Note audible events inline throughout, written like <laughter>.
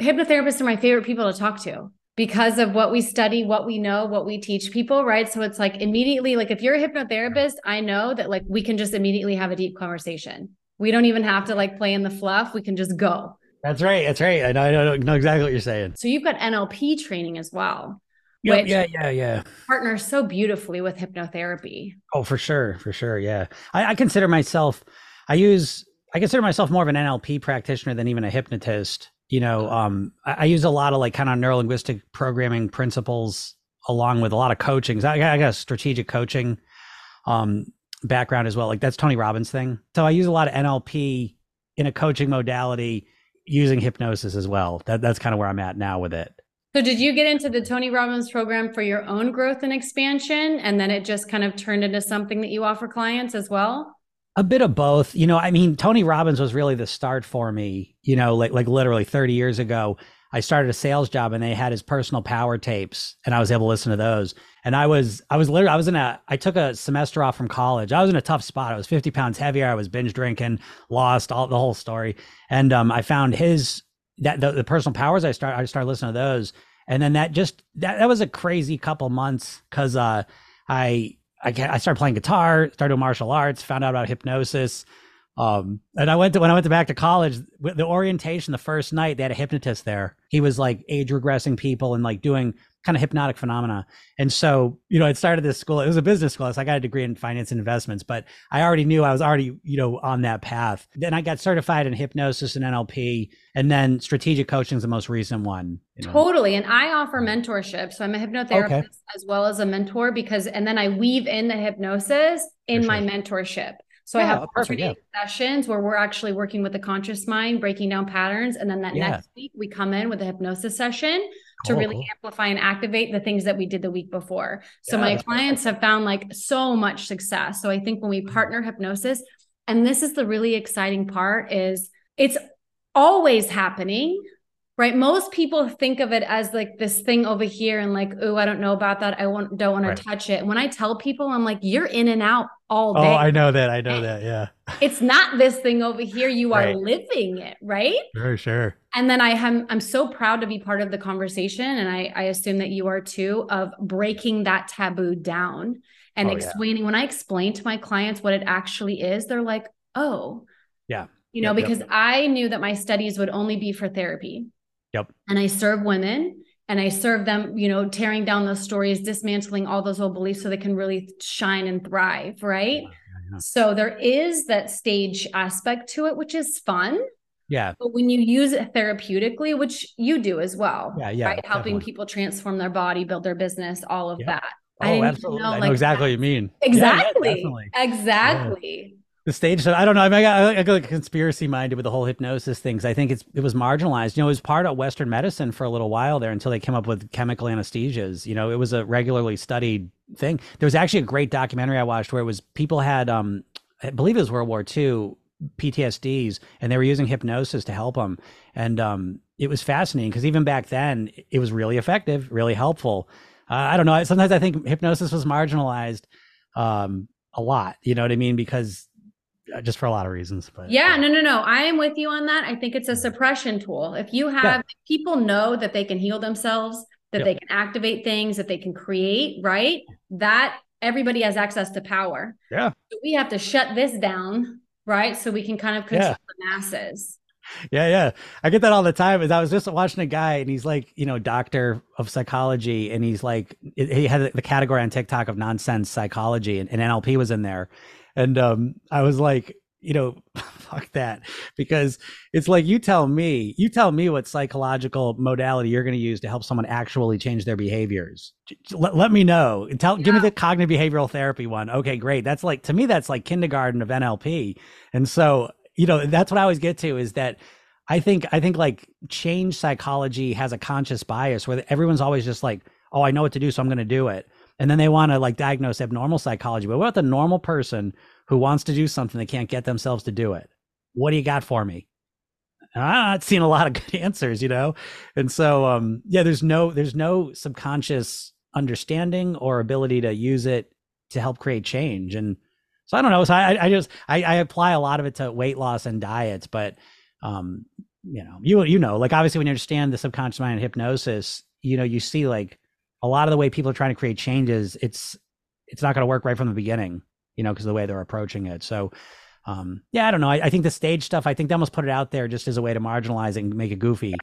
hypnotherapists are my favorite people to talk to because of what we study, what we know, what we teach people, right? So it's like immediately, like if you're a hypnotherapist, I know that like we can just immediately have a deep conversation. We don't even have to like play in the fluff. We can just go. That's right. That's right. I know, I know, know exactly what you're saying. So you've got NLP training as well. Yep, yeah, yeah, yeah. Partners so beautifully with hypnotherapy. Oh, for sure, for sure. Yeah, I, I consider myself. I use. I consider myself more of an NLP practitioner than even a hypnotist. You know, um, I, I use a lot of like kind of neurolinguistic programming principles along with a lot of coaching. I, I got a strategic coaching um, background as well. Like that's Tony Robbins' thing. So I use a lot of NLP in a coaching modality using hypnosis as well. That that's kind of where I'm at now with it. So did you get into the Tony Robbins program for your own growth and expansion and then it just kind of turned into something that you offer clients as well? A bit of both. You know, I mean, Tony Robbins was really the start for me, you know, like like literally 30 years ago. I started a sales job and they had his personal power tapes and I was able to listen to those. And I was I was literally I was in a I took a semester off from college. I was in a tough spot. I was 50 pounds heavier. I was binge drinking, lost all the whole story. And um I found his that the, the personal powers I started I started listening to those and then that just that, that was a crazy couple months because uh, I, I I started playing guitar, started doing martial arts, found out about hypnosis. Um, and I went to when I went to back to college, the orientation the first night they had a hypnotist there. He was like age regressing people and like doing kind of hypnotic phenomena. And so, you know, I started this school. It was a business school. So I got a degree in finance and investments, but I already knew I was already, you know, on that path. Then I got certified in hypnosis and NLP, and then strategic coaching is the most recent one. You know? Totally. And I offer mentorship. So I'm a hypnotherapist okay. as well as a mentor because, and then I weave in the hypnosis in sure. my mentorship. So yeah, I have perfect, yeah. sessions where we're actually working with the conscious mind, breaking down patterns. And then that yeah. next week we come in with a hypnosis session to oh, really amplify and activate the things that we did the week before. So yeah, my clients have found like so much success. So I think when we mm-hmm. partner hypnosis, and this is the really exciting part is it's always happening right? Most people think of it as like this thing over here and like, oh, I don't know about that. I want, don't want right. to touch it. And when I tell people, I'm like, you're in and out all oh, day. Oh, I know that. I know that. Yeah. It's not this thing over here. You are right. living it, right? Sure, sure. And then I am I'm so proud to be part of the conversation. And I, I assume that you are too, of breaking that taboo down and oh, explaining. Yeah. When I explain to my clients what it actually is, they're like, oh, yeah. You know, because yep. I knew that my studies would only be for therapy Yep. And I serve women and I serve them, you know, tearing down those stories, dismantling all those old beliefs so they can really shine and thrive. Right. Yeah, yeah. So there is that stage aspect to it, which is fun. Yeah. But when you use it therapeutically, which you do as well, yeah, yeah, right? helping people transform their body, build their business, all of that. Oh, absolutely. Know, I know exactly what you mean. Exactly. Yeah, exactly the stage so I don't know. I, mean, I got, I got like conspiracy minded with the whole hypnosis things. I think it's it was marginalized. You know, it was part of Western medicine for a little while there until they came up with chemical anesthesias. You know, it was a regularly studied thing. There was actually a great documentary I watched where it was people had, um, I believe it was World War II PTSDs, and they were using hypnosis to help them. And um, it was fascinating because even back then, it was really effective, really helpful. Uh, I don't know. Sometimes I think hypnosis was marginalized um, a lot. You know what I mean? Because Uh, just for a lot of reasons. But yeah, no, no, no. I am with you on that. I think it's a mm-hmm. suppression tool. If you have yeah. people know that they can heal themselves, that yep. they can activate things, that they can create, right? That everybody has access to power. Yeah. So we have to shut this down, right? So we can kind of control yeah. the masses. Yeah, yeah. I get that all the time. Is I was just watching a guy and he's like, you know, doctor of psychology, and he's like, he had the category on TikTok of nonsense psychology, and, and NLP was in there, and um, I was like, you know, <laughs> fuck that, because it's like you tell me, you tell me what psychological modality you're going to use to help someone actually change their behaviors. Let, let me know. Tell, yeah. give me the cognitive behavioral therapy one. Okay, great. That's like to me, that's like kindergarten of NLP, and so you know, that's what I always get to is that. I think I think like change psychology has a conscious bias where everyone's always just like, oh, I know what to do, so I'm going to do it and then they want to like diagnose abnormal psychology. But what about the normal person who wants to do something they can't get themselves to do it? What do you got for me? And I'm not a lot of <laughs> good answers, you know. And so, um, yeah, there's no there's no subconscious understanding or ability to use it to help create change. And so I don't know. So I, I just I, I apply a lot of it to weight loss and diets, but um, you know, you you know, like obviously when you understand the subconscious mind and hypnosis, you know, you see like a lot of the way people are trying to create changes, it's it's not going to work right from the beginning, you know, because the way they're approaching it. So, um, yeah, I don't know. I, I, think the stage stuff, I think they almost put it out there just as a way to marginalize and make it goofy.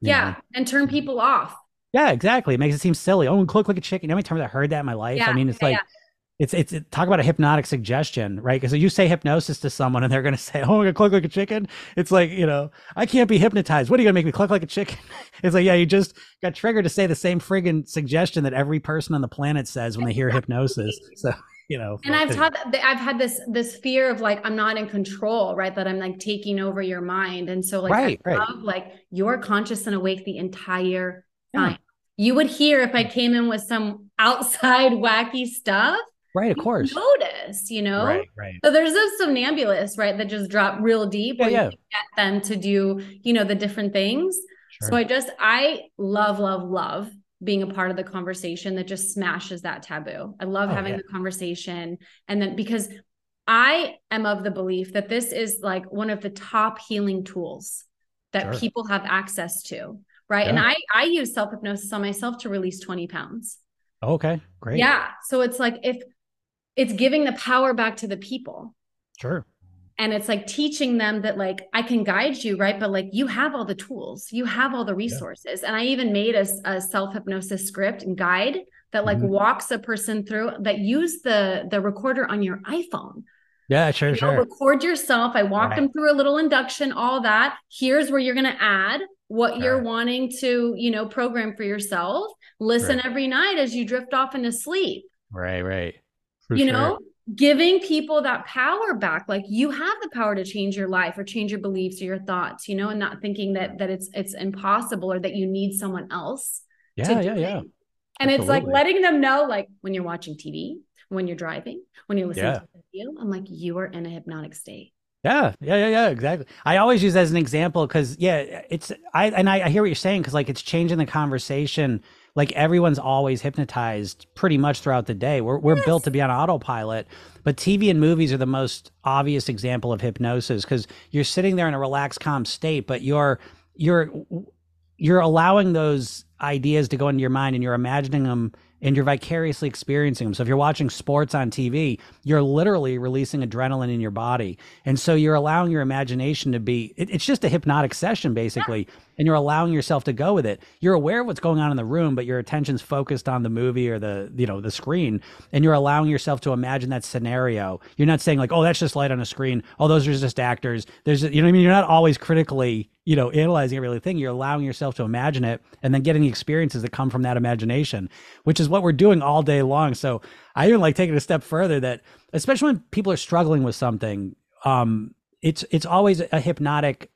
Yeah, know? and turn people off. Yeah, exactly. It makes it seem silly. Oh, look like a chicken. You know how many times I heard that in my life? Yeah, I mean, it's yeah, like yeah it's it's it, talk about a hypnotic suggestion, right? Because you say hypnosis to someone and they're going <laughs> to say, "Oh, I'm going to cluck like a chicken." It's like you know, I can't be hypnotized. What are you going to make me cluck like a chicken? <laughs> it's like, yeah, you just got triggered to say the same friggin' suggestion that every person on the planet says when they hear hypnosis. So you know, and I've had I've had this this fear of like I'm not in control, right? That I'm like taking over your mind, and so like right, I love like you're conscious and awake the entire time. Yeah. You would hear if I came in with some outside <laughs> wacky stuff Right, of course. Notice, you know. Right, right. So there's those somnambulists, right, that just drop real deep yeah, yeah. get them to do, you know, the different things. Sure. So I just I love, love, love being a part of the conversation that just smashes that taboo. I love oh, having yeah. the conversation. And then because I am of the belief that this is like one of the top healing tools that sure. people have access to. Right. Yeah. And I I use self hypnosis on myself to release 20 pounds. Okay, great. Yeah. So it's like if it's giving the power back to the people. Sure. And it's like teaching them that like I can guide you, right? But like you have all the tools, you have all the resources. Yeah. And I even made a, a self hypnosis script and guide that like mm-hmm. walks a person through that use the the recorder on your iPhone. Yeah, sure, you sure. Know, record yourself. I walk right. them through a little induction, all that. Here's where you're going to add what you're wanting to, you know, program for yourself. Listen right. every night as you drift off into sleep. Right, right. For you sure. know, giving people that power back like you have the power to change your life or change your beliefs or your thoughts you know and not thinking that that it's it's impossible or that you need someone else yeah yeah yeah and Absolutely. it's like letting them know like when you're watching tv when you're driving when you're listening yeah. to the video i'm like you are in a hypnotic state yeah, yeah, yeah, yeah, exactly. I always use as an example because yeah, it's I and I, I hear what you're saying because like it's changing the conversation like everyone's always hypnotized pretty much throughout the day. We're we're yes. built to be on autopilot, but TV and movies are the most obvious example of hypnosis because you're sitting there in a relaxed, calm state, but you're you're you're allowing those ideas to go into your mind and you're imagining them and you're vicariously experiencing them. So if you're watching sports on TV, you're literally releasing adrenaline in your body. And so you're allowing your imagination to be, it, it's just a hypnotic session basically. Yeah. And you're allowing yourself to go with it. You're aware of what's going on in the room, but your attention's focused on the movie or the, you know, the screen. And you're allowing yourself to imagine that scenario. You're not saying like, oh, that's just light on a screen. Oh, those are just actors. There's, you know I mean? You're not always critically you know, analyzing every thing. You're allowing yourself to imagine it and then getting the experiences that come from that imagination, which is what we're doing all day long. So I even like taking a step further that, especially when people are struggling with something, um, it's it's always a hypnotic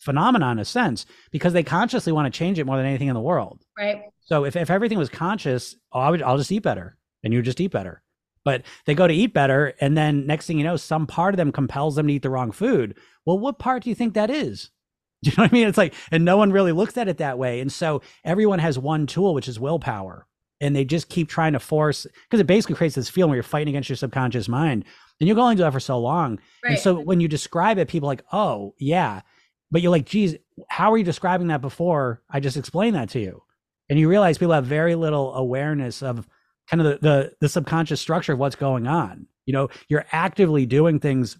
phenomenon in a sense because they consciously want to change it more than anything in the world. Right. So if, if everything was conscious, oh, I would, I'll just eat better and you just eat better. But they go to eat better, and then next thing you know, some part of them compels them to eat the wrong food. Well, what part do you think that is? <laughs> Do you know what I mean? It's like, and no one really looks at it that way. And so everyone has one tool, which is willpower. And they just keep trying to force, because it basically creates this feeling where you're fighting against your subconscious mind. And you're going to do that for so long. Right. And so when you describe it, people like, oh, yeah. But you're like, geez, how are you describing that before I just explained that to you? And you realize people have very little awareness of kind of the, the, the subconscious structure of what's going on. You know, you're actively doing things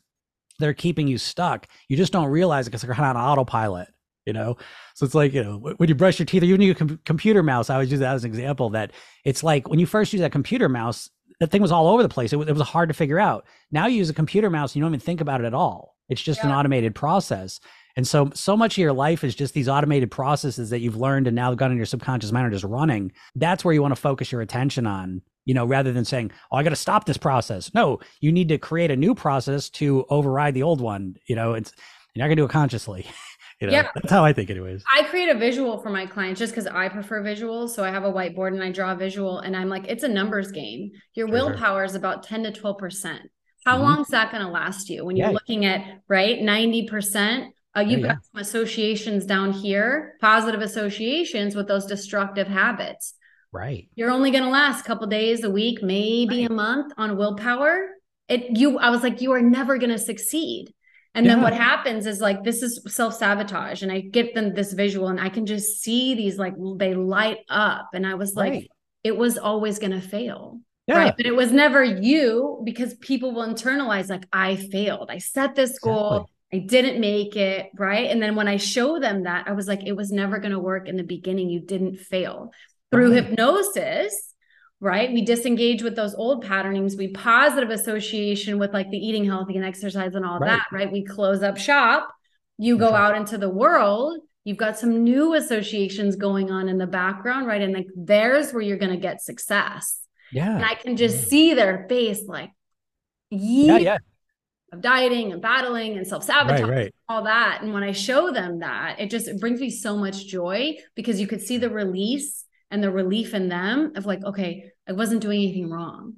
that are keeping you stuck. You just don't realize it because they're kind of on autopilot, you know? So it's like, you know, when you brush your teeth or even your com- computer mouse, I always use that as an example that it's like when you first use that computer mouse, that thing was all over the place. It was, it was hard to figure out. Now you use a computer mouse, and you don't even think about it at all. It's just yeah. an automated process. And so, so much of your life is just these automated processes that you've learned and now got in your subconscious mind are just running. That's where you want to focus your attention on you know, rather than saying, "Oh, I got to stop this process." No, you need to create a new process to override the old one. You know, it's you're not gonna do it consciously. <laughs> you know, yeah, that's how I think, anyways. I create a visual for my clients just because I prefer visuals. So I have a whiteboard and I draw a visual, and I'm like, it's a numbers game. Your willpower is about ten to twelve percent. How mm-hmm. long is that going to last you when you're yeah. looking at right ninety percent? Uh, you've yeah, got some associations down here, positive associations with those destructive habits. Right. You're only going to last a couple days, a week, maybe right. a month on willpower. It you I was like you are never going to succeed. And yeah. then what happens is like this is self sabotage, and I get them this visual, and I can just see these like they light up, and I was like, right. it was always going to fail. Yeah. Right. But it was never you because people will internalize like I failed. I set this goal. Exactly. I didn't make it. Right. And then when I show them that, I was like, it was never going to work in the beginning. You didn't fail. Through right. hypnosis, right? We disengage with those old patternings. We positive association with like the eating healthy and exercise and all right. that, right? We close up shop. You go out into the world. You've got some new associations going on in the background, right? And like there's where you're going to get success. Yeah. And I can just yeah. see their face like, yeah, yeah. Of dieting and battling and self sabotage, right, right. all that. And when I show them that, it just it brings me so much joy because you could see the release and the relief in them of like, okay, I wasn't doing anything wrong.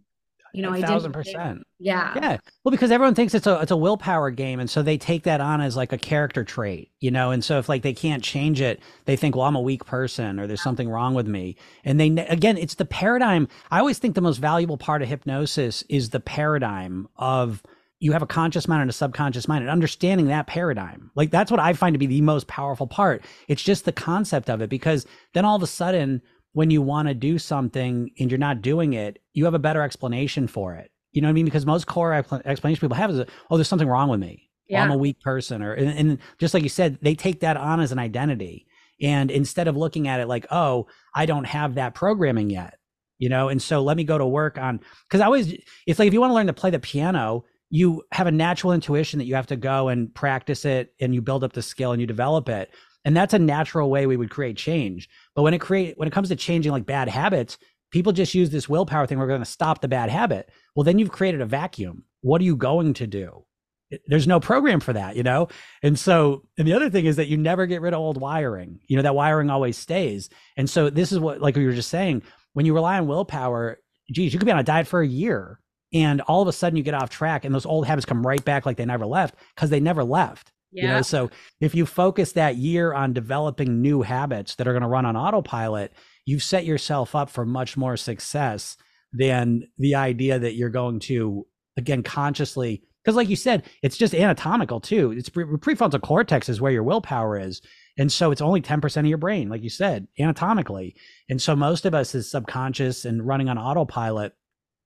You know, a thousand percent. Yeah. Yeah. Well, because everyone thinks it's a it's a willpower game. And so they take that on as like a character trait, you know, and so if like they can't change it, they think, well, I'm a weak person or there's something wrong with me. And they again, it's the paradigm. I always think the most valuable part of hypnosis is the paradigm of you have a conscious mind and a subconscious mind and understanding that paradigm. Like that's what I find to be the most powerful part. It's just the concept of it because then all of a sudden when you want to do something and you're not doing it, you have a better explanation for it. You know what I mean? Because most core explanation people have is, oh, there's something wrong with me. Yeah. I'm a weak person. Or, and, and just like you said, they take that on as an identity. And instead of looking at it like, oh, I don't have that programming yet, you know, and so let me go to work on, because I always, it's like if you want to learn to play the piano, you have a natural intuition that you have to go and practice it and you build up the skill and you develop it and that's a natural way we would create change. But when it create when it comes to changing like bad habits people just use this willpower thing we're going to stop the bad habit. Well then you've created a vacuum. What are you going to do? Eh, there's no program for that you know? And so and the other thing is that you never get rid of old wiring. You know that wiring always stays. And so this is what like we were just saying when you rely on willpower geez you could be on a diet for a year and all of a sudden you get off track and those old habits come right back like they never left because they never left yeah. You know, so if you focus that year on developing new habits that are going to run on autopilot, you've set yourself up for much more success than the idea that you're going to again consciously because like you said it's just anatomical too it's pre- prefrontal cortex is where your willpower is and so it's only 10% of your brain like you said anatomically and so most of us is subconscious and running on autopilot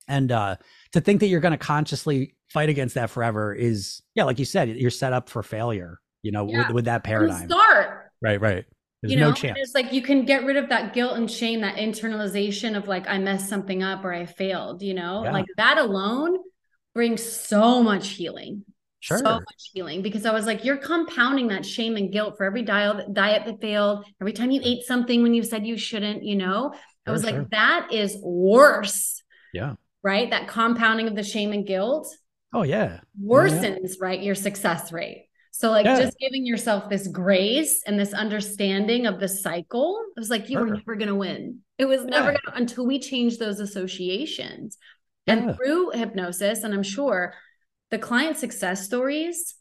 and uh to think that you're going to consciously fight against that forever is yeah like you said you're set up for failure you know yeah. with, with that paradigm start right right There's you know no chance. it's like you can get rid of that guilt and shame that internalization of like i messed something up or i failed you know yeah. like that alone brings so much healing Sure. so much healing because I was like, you're compounding that shame and guilt for every diet diet that failed, every time you ate something when you said you shouldn't, you know. I was sure. like, that is worse. Yeah. Right. That compounding of the shame and guilt Oh yeah. Worsens, yeah. right, your success rate. So like yeah. just giving yourself this grace and this understanding of the cycle. It was like you sure. were never gonna win. It was never yeah. gonna until we change those associations. And through hypnosis, and I'm sure the client success stories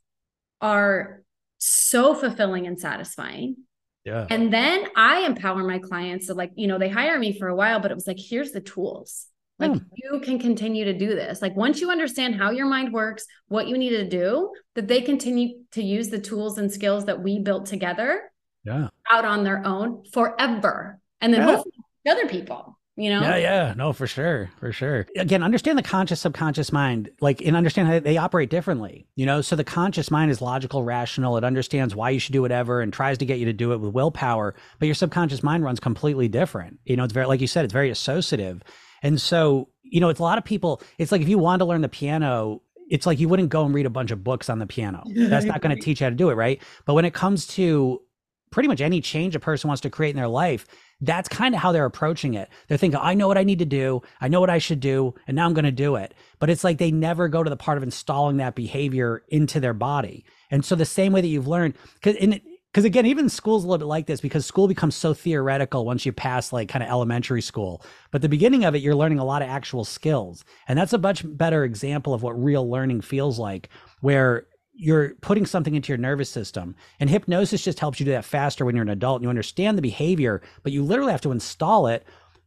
are so fulfilling and satisfying. Yeah. And then I empower my clients to like, you know, they hire me for a while, but it was like, here's the tools. Like hmm. you can continue to do this. Like once you understand how your mind works, what you need to do, that they continue to use the tools and skills that we built together yeah. out on their own forever. And then yeah. hopefully other people you know yeah yeah no for sure for sure again understand the conscious subconscious mind like and understand how they operate differently you know so the conscious mind is logical rational it understands why you should do whatever and tries to get you to do it with willpower but your subconscious mind runs completely different you know it's very like you said it's very associative and so, you know, it's a lot of people, it's like if you want to learn the piano, it's like you wouldn't go and read a bunch of books on the piano. <laughs> That's not going to teach you how to do it, right? But when it comes to pretty much any change a person wants to create in their life, that's kind of how they're approaching it. They're thinking, I know what I need to do. I know what I should do. And now I'm going to do it. But it's like they never go to the part of installing that behavior into their body. And so the same way that you've learned, because in because again even school's a little bit like this because school becomes so theoretical once you pass like kind of elementary school. But the beginning of it you're learning a lot of actual skills. And that's a much better example of what real learning feels like where you're putting something into your nervous system. And hypnosis just helps you do that faster when you're an adult and you understand the behavior but you literally have to install it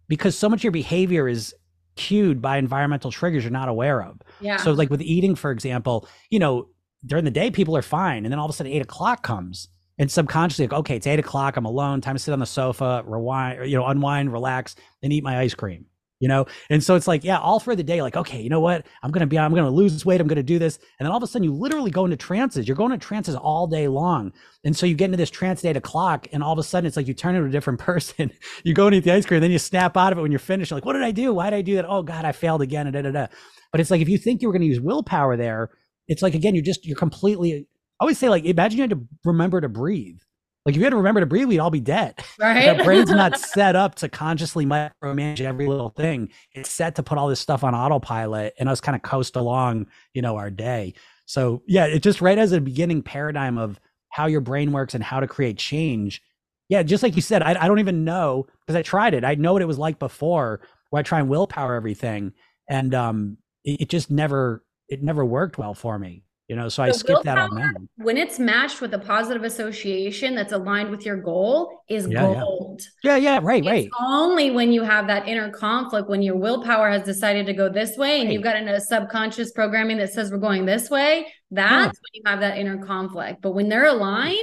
because so much of your behavior is cued by environmental triggers you're not aware of. Yeah. So like with eating for example you know during the day, people are fine. And then all of a sudden, eight o'clock comes and subconsciously, like, okay, it's eight o'clock. I'm alone. Time to sit on the sofa, rewind, you know, unwind, relax, and eat my ice cream. You know, and so it's like, yeah, all through the day, like, okay, you know what? I'm gonna be, I'm gonna lose weight. I'm gonna do this, and then all of a sudden, you literally go into trances. You're going into trances all day long, and so you get into this trance at eight o'clock, and all of a sudden, it's like you turn into a different <laughs> person. you go and eat the ice cream, then you snap out of it when you're finished. You're like, what did I do? Why did I do that? Oh God, I failed again. Da, da, da. But it's like if you think you were gonna use willpower there, it's like again, you're just you're completely. I always say like, imagine you had to remember to breathe like if you had to remember to breathe, we'd all be dead. Right. Our brain's not <laughs> set up to consciously micromanage every little thing. It's set to put all this stuff on autopilot and us kind of coast along, you know, our day. So yeah, it just right as a beginning paradigm of how your brain works and how to create change. Yeah, just like you said, I, I don't even know because I tried it. I know what it was like before where I try and willpower everything. And um it, it just never it never worked well for me you know so, i skip that on them when it's matched with a positive association that's aligned with your goal is yeah, gold. Yeah yeah, yeah right it's right. only when you have that inner conflict when your willpower has decided to go this way and right. you've got a subconscious programming that says we're going this way that's yeah. when you have that inner conflict. But when they're aligned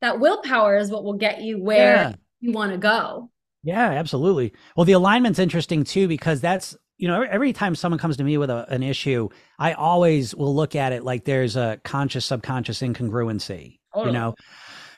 that willpower is what will get you where you want to go. Yeah absolutely. Well the alignment's interesting too because that's you know, every time someone comes to me with a, an issue, I always will look at it like there's a conscious, subconscious incongruency. Totally. You know,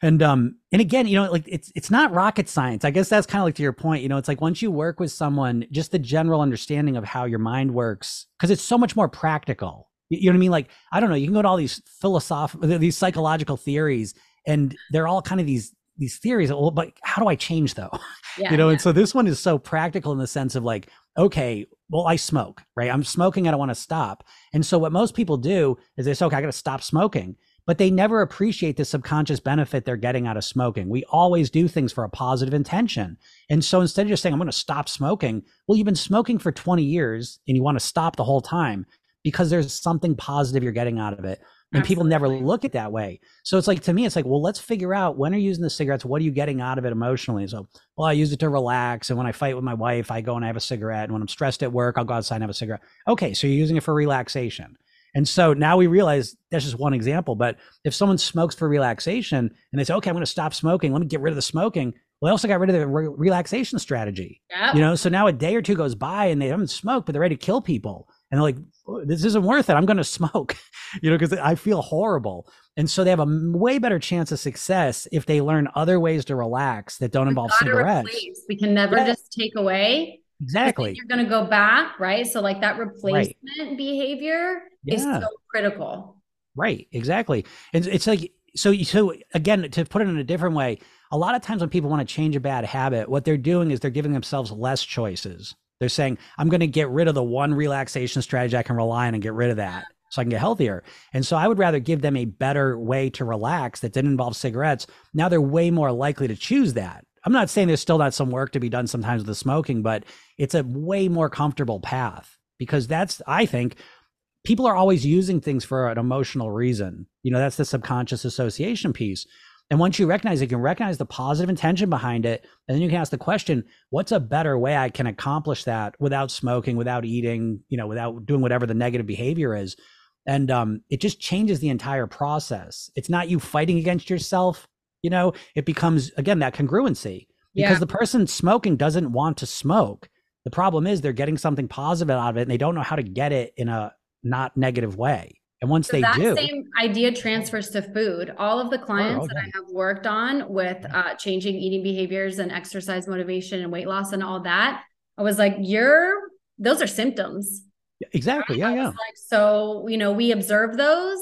and um, and again, you know, like it's it's not rocket science. I guess that's kind of like to your point. You know, it's like once you work with someone, just the general understanding of how your mind works, because it's so much more practical. You, you know what I mean? Like I don't know, you can go to all these philosophical, these psychological theories, and they're all kind of these these theories. Well, but how do I change though? <laughs> Yeah, you know, yeah. and so this one is so practical in the sense of like, okay, well, I smoke, right? I'm smoking. I don't want to stop. And so what most people do is they say, okay, I got to stop smoking, but they never appreciate the subconscious benefit they're getting out of smoking. We always do things for a positive intention. And so instead of just saying, I'm going to stop smoking, well, you've been smoking for 20 years and you want to stop the whole time because there's something positive you're getting out of it and Absolutely. people never look at that way so it's like to me it's like well let's figure out when are you using the cigarettes what are you getting out of it emotionally so well i use it to relax and when i fight with my wife i go and i have a cigarette and when i'm stressed at work i'll go outside and have a cigarette okay so you're using it for relaxation and so now we realize that's just one example but if someone smokes for relaxation and they say okay i'm going to stop smoking let me get rid of the smoking well, they also got rid of the re- relaxation strategy. Yep. You know, so now a day or two goes by and they haven't smoked, but they're ready to kill people. And they're like, oh, this isn't worth it. I'm going <laughs> to smoke, you know, because I feel horrible. And so they have a way better chance of success if they learn other ways to relax that don't involve cigarettes. Replace. We can never yeah. just take away. Exactly. You're going to go back, right? So, like that replacement right. behavior yeah. is so critical. Right. Exactly. And it's like, so, so again, to put it in a different way, a lot of times when people want to change a bad habit, what they're doing is they're giving themselves less choices. They're saying, I'm going to get rid of the one relaxation strategy I can rely on and get rid of that so I can get healthier. And so I would rather give them a better way to relax that didn't involve cigarettes. Now they're way more likely to choose that. I'm not saying there's still not some work to be done sometimes with the smoking, but it's a way more comfortable path because that's, I think, people are always using things for an emotional reason. You know, that's the subconscious association piece. And once you recognize it, you can recognize the positive intention behind it. And then you can ask the question, what's a better way I can accomplish that without smoking, without eating, you know, without doing whatever the negative behavior is? And um, it just changes the entire process. It's not you fighting against yourself, you know, it becomes, again, that congruency because yeah. the person smoking doesn't want to smoke. The problem is they're getting something positive out of it and they don't know how to get it in a not negative way. And once so they that do, same idea transfers to food. All of the clients oh, okay. that I have worked on with uh, changing eating behaviors and exercise motivation and weight loss and all that, I was like, "You're those are symptoms." Exactly. Right? Yeah, yeah. Like, so you know, we observe those,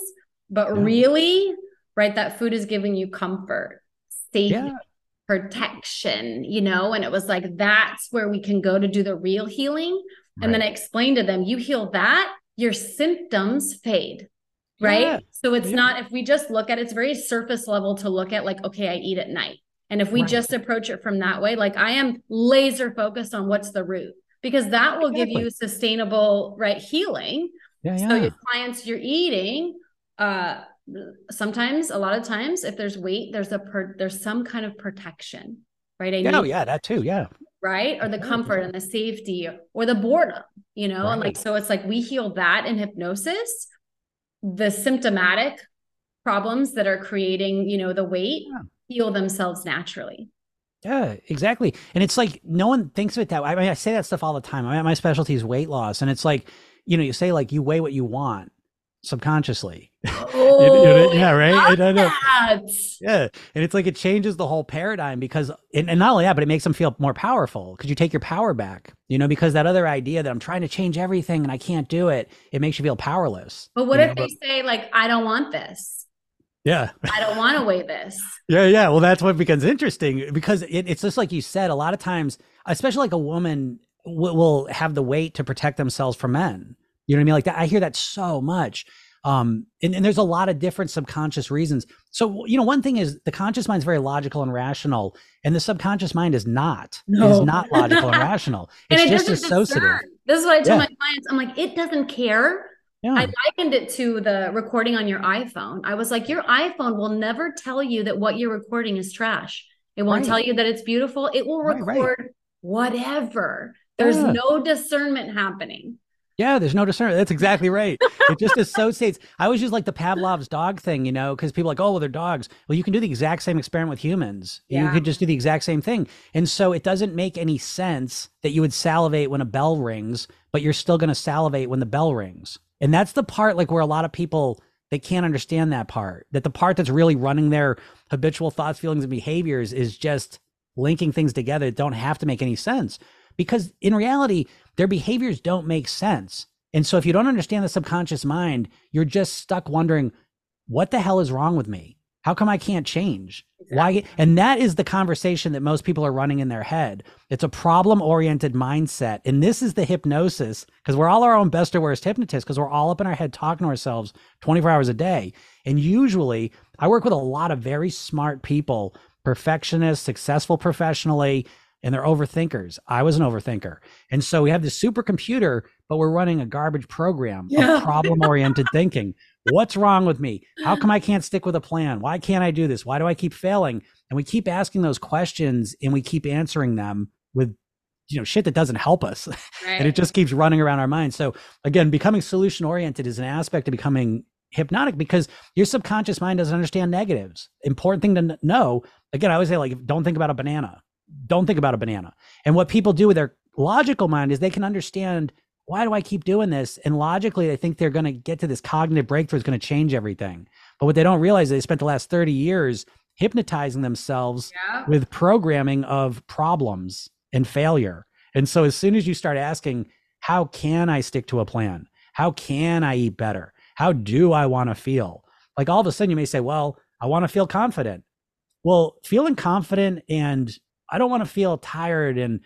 but yeah. really, right? That food is giving you comfort, safety, yeah. protection. You know, and it was like that's where we can go to do the real healing. Right. And then I explained to them, you heal that your symptoms fade right yeah. so it's yeah. not if we just look at it's very surface level to look at like okay i eat at night and if we right. just approach it from that way like i am laser focused on what's the root because that will exactly. give you sustainable right healing yeah, yeah. so your clients you're eating uh sometimes a lot of times if there's weight there's a per, there's some kind of protection right I yeah, oh, yeah that too yeah right or the mm-hmm. comfort and the safety or the boredom you know right. and like so it's like we heal that in hypnosis the symptomatic problems that are creating, you know, the weight yeah. heal themselves naturally. Yeah, exactly. And it's like no one thinks of it that way. I mean, I say that stuff all the time. I mean, my specialty is weight loss, and it's like, you know, you say like you weigh what you want subconsciously. Oh, <laughs> you know, oh, yeah, right. I know. Yeah, and it's like it changes the whole paradigm because, and, and not only that, but it makes them feel more powerful because you take your power back. You know, because that other idea that I'm trying to change everything and I can't do it, it makes you feel powerless. But what if know? they but, say like, I don't want this? Yeah. I don't want to weigh this. <laughs> Yeah, yeah. Well, that's what becomes interesting because it, it's just like you said. A lot of times, especially like a woman will have the weight to protect themselves from men. You know what I mean? Like that. I hear that so much um, and, and there's a lot of different subconscious reasons. So, you know, one thing is the conscious mind is very logical and rational, and the subconscious mind is not. No. It is not logical and rational. <laughs> It's and it just associative. Discern. This is what I tell yeah. my clients. I'm like, it doesn't care. Yeah. I likened it to the recording on your iPhone. I was like, your iPhone will never tell you that what you're recording is trash. It won't right. tell you that it's beautiful. It will record right, right. whatever. There's yeah. no discernment happening. Yeah, there's no discernment. That's exactly <laughs> right. it just associates. I always use like the Pavlov's dog thing, you know, because people are like, oh, well, they're dogs. Well, you can do the exact same experiment with humans. Yeah. You could just do the exact same thing. And so it doesn't make any sense that you would salivate when a bell rings, but you're still going to salivate when the bell rings. And that's the part like where a lot of people they can't understand that part. That the part that's really running their habitual thoughts, feelings, and behaviors is just linking things together that don't have to make any sense because in reality, their behaviors don't make sense. And so if you don't understand the subconscious mind, you're just stuck wondering, what the hell is wrong with me? How come I can't change? Why? And that is the conversation that most people are running in their head. It's a problem oriented mindset. And this is the hypnosis because we're all our own best or worst hypnotists because we're all up in our head talking to ourselves 24 hours a day. And usually I work with a lot of very smart people, perfectionists, successful professionally, and they're overthinkers. I was an overthinker. And so we have this supercomputer, but we're running a garbage program yeah. of problem oriented <laughs> thinking. What's wrong with me? How come I can't stick with a plan? Why can't I do this? Why do I keep failing? And we keep asking those questions and we keep answering them with you know shit that doesn't help us right. <laughs> and it just keeps running around our minds so again becoming solution oriented is an aspect of becoming hypnotic because your subconscious mind doesn't understand negatives important thing to know again i always say like don't think about a banana don't think about a banana. And what people do with their logical mind is they can understand why do I keep doing this? And logically, they think they're going to get to this cognitive breakthrough is going to change everything. But what they don't realize is they spent the last 30 years hypnotizing themselves yeah. with programming of problems and failure. And so as soon as you start asking, how can I stick to a plan? How can I eat better? How do I want to feel? Like all of a sudden you may say, well, I want to feel confident. Well, feeling confident and I don't want to feel tired and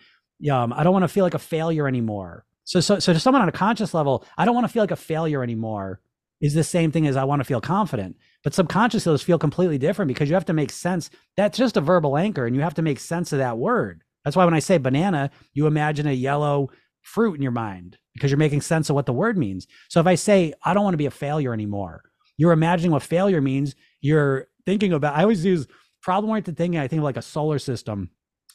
um, I don't want to feel like a failure anymore. So, so, so to someone on a conscious level, I don't want to feel like a failure anymore is the same thing as I want to feel confident. But subconsciously, those feel completely different because you have to make sense. That's just a verbal anchor, and you have to make sense of that word. That's why when I say banana, you imagine a yellow fruit in your mind because you're making sense of what the word means. So if I say, I don't want to be a failure anymore, you're imagining what failure means. You're thinking about, I always use problem oriented thinking. I think of like a solar system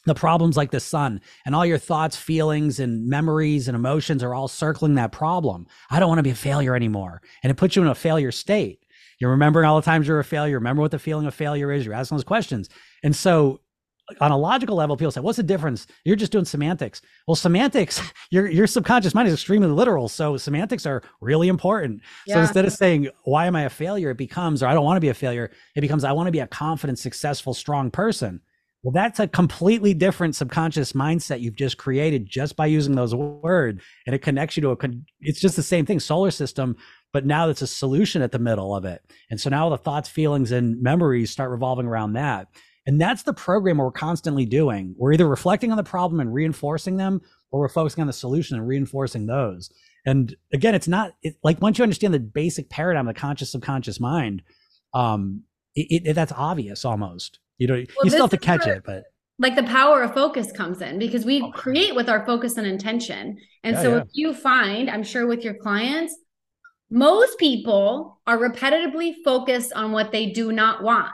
the problems like the sun and all your thoughts, feelings, and memories and emotions are all circling that problem. I don't want to be a failure anymore. And it puts you in a failure state. You're remembering all the times you're a failure. Remember what the feeling of failure is. You're asking those questions. And so on a logical level, people say, what's the difference? You're just doing semantics. Well, semantics, <laughs> your your subconscious mind is extremely literal. So semantics are really important. Yeah. So instead of saying, why am I a failure? It becomes, or I don't want to be a failure. It becomes, I want to be a confident, successful, strong person. Well, that's a completely different subconscious mindset you've just created just by using those words. And it connects you to a, con- it's just the same thing, solar system, but now it's a solution at the middle of it. And so now the thoughts, feelings, and memories start revolving around that. And that's the program we're constantly doing. We're either reflecting on the problem and reinforcing them, or we're focusing on the solution and reinforcing those. And again, it's not it, like once you understand the basic paradigm the conscious subconscious mind, um, it, it, that's obvious almost. You know, well, you still have to catch where, it, but like the power of focus comes in because we oh, create with our focus and intention. And yeah, so yeah. if you find, I'm sure with your clients, most people are repetitively focused on what they do not want.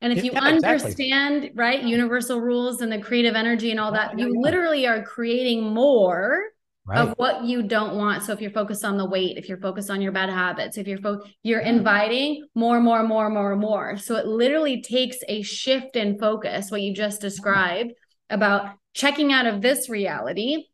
And if you yeah, understand, exactly. right, universal rules and the creative energy and all that, you literally are creating more right. of what you don't want. So if you're focused on the weight, if you're focused on your bad habits, if you're fo- you're mm-hmm. inviting more, more, more, more, more. So it literally takes a shift in focus, what you just mm-hmm. described about checking out of this reality,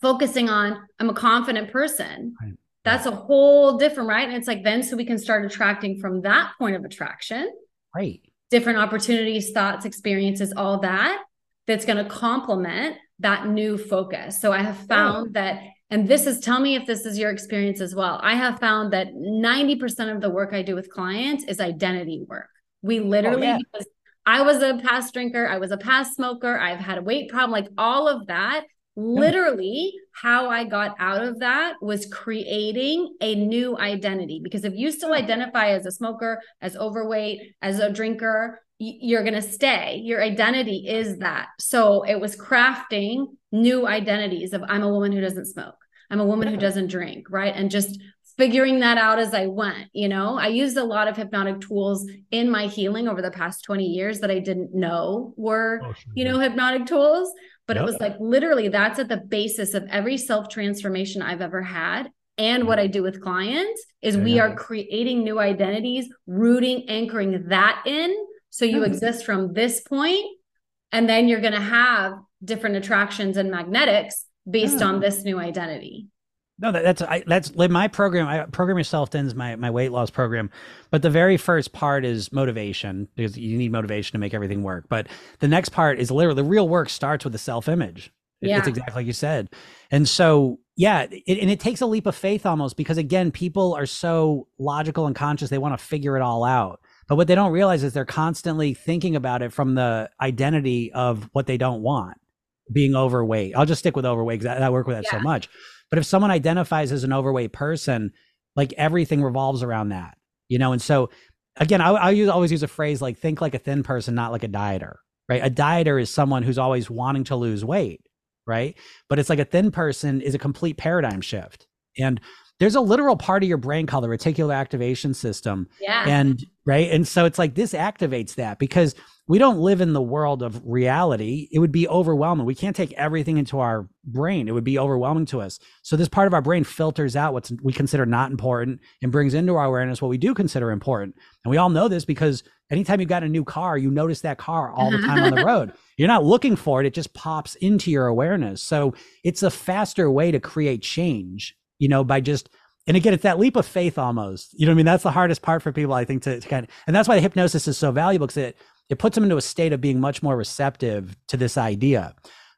focusing on I'm a confident person. Right. That's a whole different, right? And it's like then so we can start attracting from that point of attraction. Right. Different opportunities, thoughts, experiences, all that that's going to complement that new focus. So I have oh. found oh. that, and this is, tell me if this is your experience as well. I have found that 90% of the work I do with clients is identity work. We oh, literally, oh, yeah. I was a past drinker, I was a past smoker, I've had a weight problem, like all of that. Literally, how I got out of that was creating a new identity. Because if you still oh. identify as a smoker, as overweight, as a drinker, you're going to stay. Your identity is that. So it was crafting new identities of I'm a woman who doesn't smoke. I'm a woman who doesn't drink, right? And just figuring that out as I went, you know. I used a lot of hypnotic tools in my healing over the past 20 years that I didn't know were, oh, sure. you know, hypnotic tools, but yep. it was like literally that's at the basis of every self-transformation I've ever had and what I do with clients is yeah. we are creating new identities, rooting, anchoring that in so you mm-hmm. exist from this point, and then you're going to have different attractions and magnetics based on this new identity. No, that, that's I, that's like my program. I Program Yourself Thin my my weight loss program, but the very first part is motivation because you need motivation to make everything work. But the next part is literally the real work starts with the self image. Yeah. It's exactly like you said, and so yeah, it, and it takes a leap of faith almost because again, people are so logical and conscious; they want to figure it all out. But what they don't realize is they're constantly thinking about it from the identity of what they don't want, being overweight. I'll just stick with overweight because I, I, work with that yeah. so much. But if someone identifies as an overweight person, like everything revolves around that, you know? And so again, I, I use, always use a phrase like think like a thin person, not like a dieter, right? A dieter is someone who's always wanting to lose weight, right? But it's like a thin person is a complete paradigm shift. And there's a literal part of your brain called the reticular activation system. Yeah. And right. And so it's like this activates that because we don't live in the world of reality. It would be overwhelming. We can't take everything into our brain. It would be overwhelming to us. So this part of our brain filters out what we consider not important and brings into our awareness what we do consider important. And we all know this because anytime you got a new car, you notice that car all the time on the <laughs> road. You're not looking for it, it just pops into your awareness. So it's a faster way to create change you know, by just and again, it's that leap of faith almost. You know what I mean? That's the hardest part for people, I think, to, to kind of, and that's why the hypnosis is so valuable because it it puts them into a state of being much more receptive to this idea,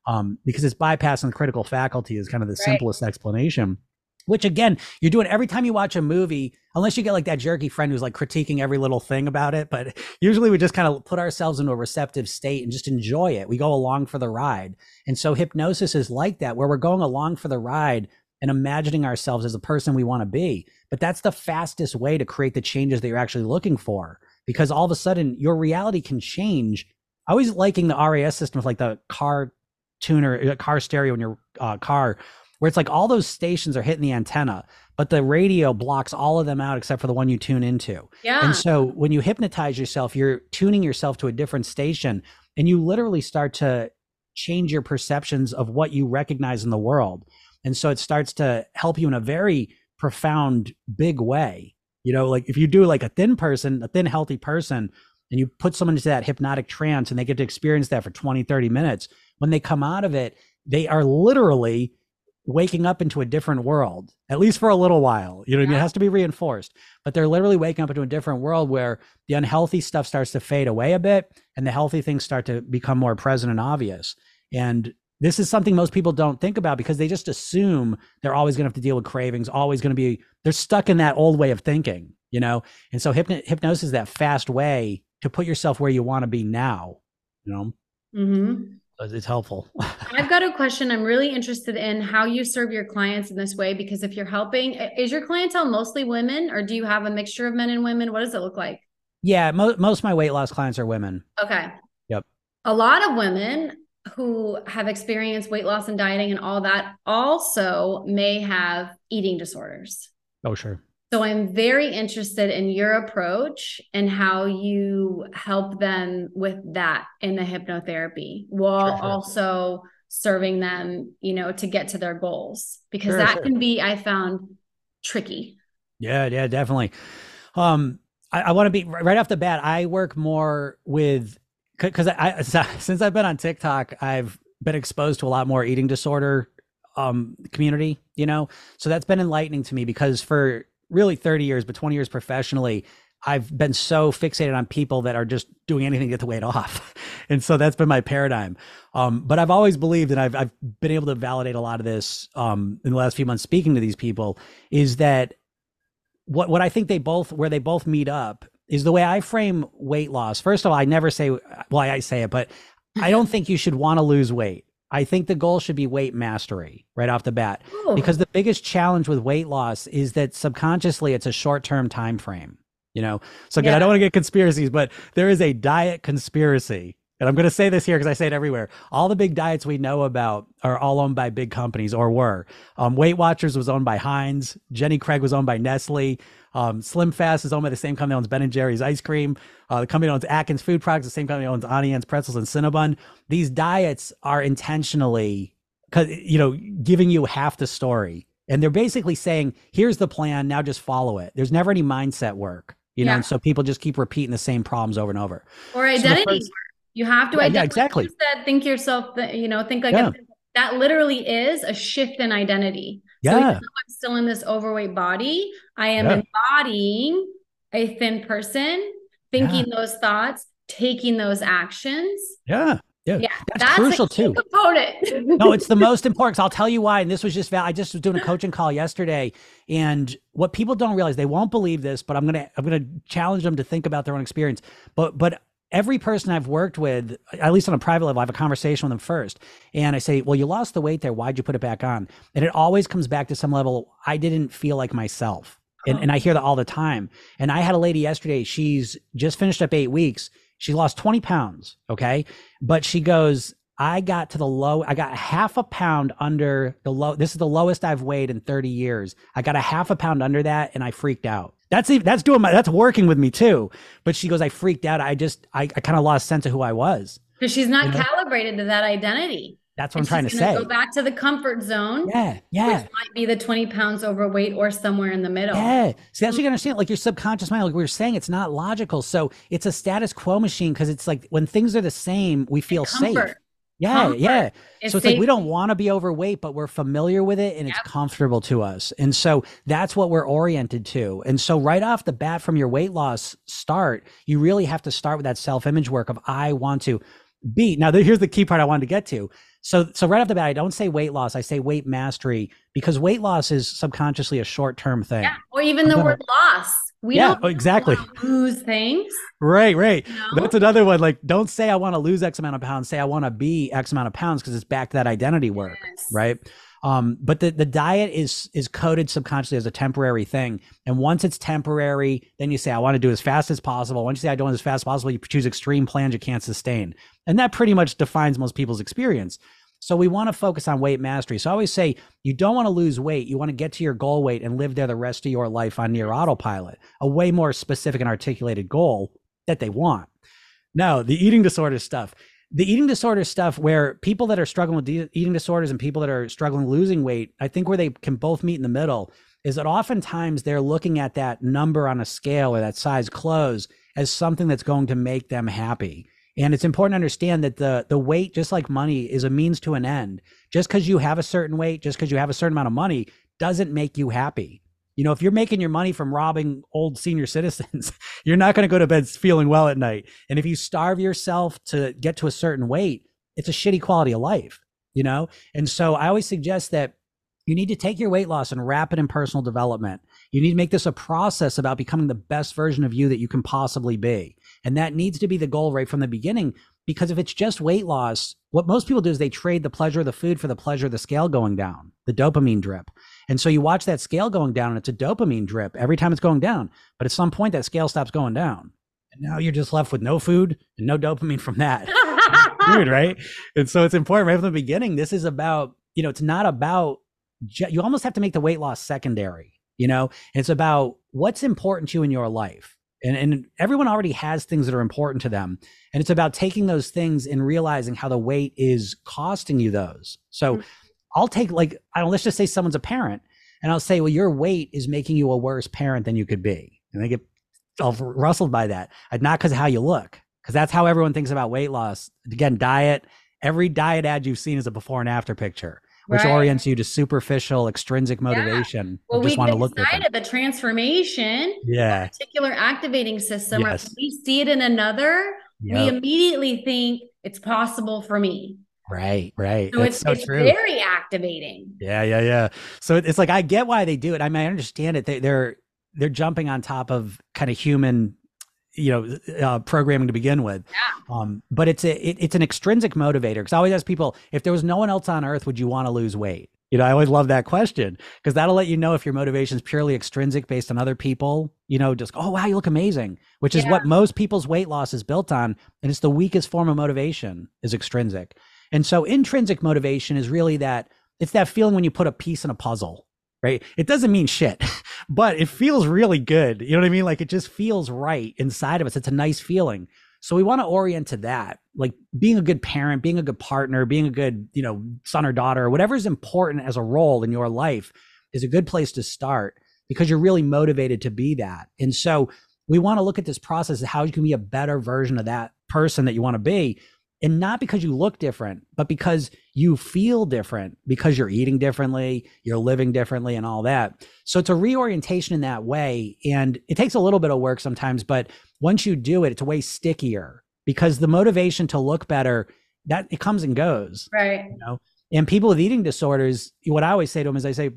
um, because it's bypassing the critical faculty is kind of the right. simplest explanation. Which again, you're doing every time you watch a movie, unless you get like that jerky friend who's like critiquing every little thing about it. But usually we just kind of put ourselves into a receptive state and just enjoy it. We go along for the ride. And so hypnosis is like that, where we're going along for the ride and imagining ourselves as the person we want to be. But that's the fastest way to create the changes that you're actually looking for because all of a sudden your reality can change. I always liking the RAS system with like the car tuner, uh, car stereo in your uh, car, where it's like all those stations are hitting the antenna, but the radio blocks all of them out except for the one you tune into. Yeah. And so when you hypnotize yourself, you're tuning yourself to a different station and you literally start to change your perceptions of what you recognize in the world. And so it starts to help you in a very profound, big way. You know, like if you do like a thin person, a thin, healthy person, and you put someone into that hypnotic trance and they get to experience that for 20, 30 minutes, when they come out of it, they are literally waking up into a different world, at least for a little while. You know yeah. I mean? It has to be reinforced, but they're literally waking up into a different world where the unhealthy stuff starts to fade away a bit and the healthy things start to become more present and obvious. And this is something most people don't think about because they just assume they're always going to have to deal with cravings, always going to be, they're stuck in that old way of thinking, you know? And so hypno- hypnosis is that fast way to put yourself where you want to be now, you know? Mm-hmm. It's helpful. <laughs> I've got a question. I'm really interested in how you serve your clients in this way because if you're helping, is your clientele mostly women or do you have a mixture of men and women? What does it look like? Yeah, mo- most of my weight loss clients are women. Okay. Yep. A lot of women who have experienced weight loss and dieting and all that also may have eating disorders. Oh, sure. So I'm very interested in your approach and how you help them with that in the hypnotherapy while sure, sure. also serving them, you know, to get to their goals because sure, that can be, I found tricky. Yeah, yeah, definitely. Um, I, I want to be right off the bat. I work more with because I, <laughs> since I've been on TikTok, I've been exposed to a lot more eating disorder um community, you know. So that's been enlightening to me because for really 30 years, but 20 years professionally, I've been so fixated on people that are just doing anything to get the weight <laughs> off. And so that's been my paradigm. Um, but I've always believed, and I've, I've been able to validate a lot of this um, in the last few months speaking to these people, is that what, what I think they both, where they both meet up is the way I frame weight loss. First of all, I never say, well, I say it, but I don't mm-hmm. think you should want to lose weight. I think the goal should be weight mastery right off the bat Ooh. because the biggest challenge with weight loss is that subconsciously it's a short-term time frame, you know. So again, yeah. I don't want to get conspiracies, but there is a diet conspiracy. And I'm going to say this here because I say it everywhere. All the big diets we know about are all owned by big companies or were. Um, Weight Watchers was owned by Heinz. Jenny Craig was owned by Nestle. Um, Slim Fast is owned by the same company that owns Ben and Jerry's ice cream. Uh, the company that owns Atkins Food Products, the same company that owns Anne's pretzels and Cinnabon. These diets are intentionally, cause you know, giving you half the story, and they're basically saying, "Here's the plan. Now just follow it." There's never any mindset work, you know, yeah. and so people just keep repeating the same problems over and over. Or identity so first, You have to yeah, identify. Yeah, exactly. Said, think yourself. You know, think like yeah. a, that. Literally is a shift in identity. Yeah. So I'm still in this overweight body, I am yeah. embodying a thin person, thinking those thoughts, taking those actions. Yeah. Yeah, yeah that's, that's crucial too. Component. <laughs> no, it's the most important. I'll tell you why. And this was just I just was doing a coaching call yesterday, and what people don't realize, they won't believe this, but I'm gonna I'm gonna challenge them to think about their own experience. But but every person I've worked with, at least on a private level, I have a conversation with them first. And I say, Well, you lost the weight there. Why'd you put it back on? And it always comes back to some level, I didn't feel like myself. And, uh-huh. and I hear that all the time. And I had a lady yesterday, she's just finished up eight weeks. She lost 20 pounds. Okay. But she goes, I got to the low, I got half a pound under the low. This is the lowest I've weighed in 30 years. I got a half a pound under that and I freaked out. That's even, that's doing my, that's working with me too. But she goes, I freaked out. I just, I, I kind of lost sense of who I was. Because she's not you know? calibrated to that identity. That's what and I'm trying to say. Go back to the comfort zone. Yeah, yeah. Which might be the 20 pounds overweight or somewhere in the middle. Yeah. See, that's what you understand. Like your subconscious mind, like we were saying, it's not logical. So it's a status quo machine because it's like when things are the same, we feel safe. Yeah, Comfort yeah. So it's like we don't want to be overweight, but we're familiar with it and yep. it's comfortable to us. And so that's what we're oriented to. And so right off the bat from your weight loss start, you really have to start with that self-image work of I want to be. Now here's the key part I wanted to get to. So so right off the bat, I don't say weight loss, I say weight mastery because weight loss is subconsciously a short-term thing. Yeah, or even the word loss. We yeah, don't exactly lose things. Right, right. You know? That's another one. Like, don't say I want to lose X amount of pounds. Say I want to be X amount of pounds because it's back to that identity work, yes. right? Um, but the, the diet is is coded subconsciously as a temporary thing. And once it's temporary, then you say, I want to do as fast as possible. Once you say I don't as fast as possible, you choose extreme plans you can't sustain. And that pretty much defines most people's experience. So we want to focus on weight mastery. So I always say you don't want to lose weight. You want to get to your goal weight and live there the rest of your life on near autopilot, a way more specific and articulated goal that they want. Now, the eating disorder stuff, the eating disorder stuff where people that are struggling with de- eating disorders and people that are struggling losing weight, I think where they can both meet in the middle is that oftentimes they're looking at that number on a scale or that size clothes as something that's going to make them happy. And it's important to understand that the the weight, just like money, is a means to an end. Just because you have a certain weight, just because you have a certain amount of money, doesn't make you happy. You know, if you're making your money from robbing old senior <laughs> citizens, you're not going to go to bed feeling well at night. And if you starve yourself to get to a certain weight, it's a shitty quality of life, you know? And so I always suggest that you need to take your weight loss and wrap it in personal development. You need to make this a process about becoming the best version of you that you can possibly be. And that needs to be the goal right from the beginning. Because if it's just weight loss, what most people do is they trade the pleasure of the food for the pleasure of the scale going down, the dopamine drip. And so you watch that scale going down and it's a dopamine drip every time it's going down. But at some point, that scale stops going down. And now you're just left with no food and no dopamine from that. <laughs> Weird, right? And so it's important right from the beginning. This is about, you know, it's not about, you almost have to make the weight loss secondary, you know, it's about what's important to you in your life And, and everyone already has things that are important to them. And it's about taking those things and realizing how the weight is costing you those. So mm-hmm. I'll take like, I don't, let's just say someone's a parent and I'll say, well, your weight is making you a worse parent than you could be. And they get all rustled by that. Not because of how you look, because that's how everyone thinks about weight loss. Again, diet, every diet ad you've seen is a before and after picture which right. orients you to superficial extrinsic motivation. Yeah. Well, we want to look decided the transformation, yeah, reticular activating system. Yes. we see it in another, yep. we immediately think it's possible for me. Right, right. So That's it's, so it's true. very activating. Yeah, yeah, yeah. So it's like I get why they do it. I mean, I understand it. They, they're they're jumping on top of kind of human you know uh, programming to begin with. Yeah. um, but it's a it, it's an extrinsic motivator because i always ask people if there was no one else on earth would you want to lose weight? You know i always love that question because that'll let you know if your motivation is purely extrinsic based on other people you know just oh wow you look amazing which is what most people's weight loss is built on and it's the weakest form of motivation is extrinsic. And so intrinsic motivation is really that it's that feeling when you put a piece in a puzzle right? It doesn't mean shit, <laughs> but it feels really good. You know what I mean? Like it just feels right inside of us. It's a nice feeling. So we want to orient to that, like being a good parent, being a good partner, being a good, you know, son or daughter, whatever is important as a role in your life is a good place to start because you're really motivated to be that. And so we want to look at this process of how you can be a better version of that person that you want to be and not because you look different, but because you feel different, because you're eating differently, you're living differently, and all that. So it's a reorientation in that way. And it takes a little bit of work sometimes, but once you do it, it's way stickier because the motivation to look better that it comes and goes. Right. You know, and people with eating disorders, what I always say to them is I say,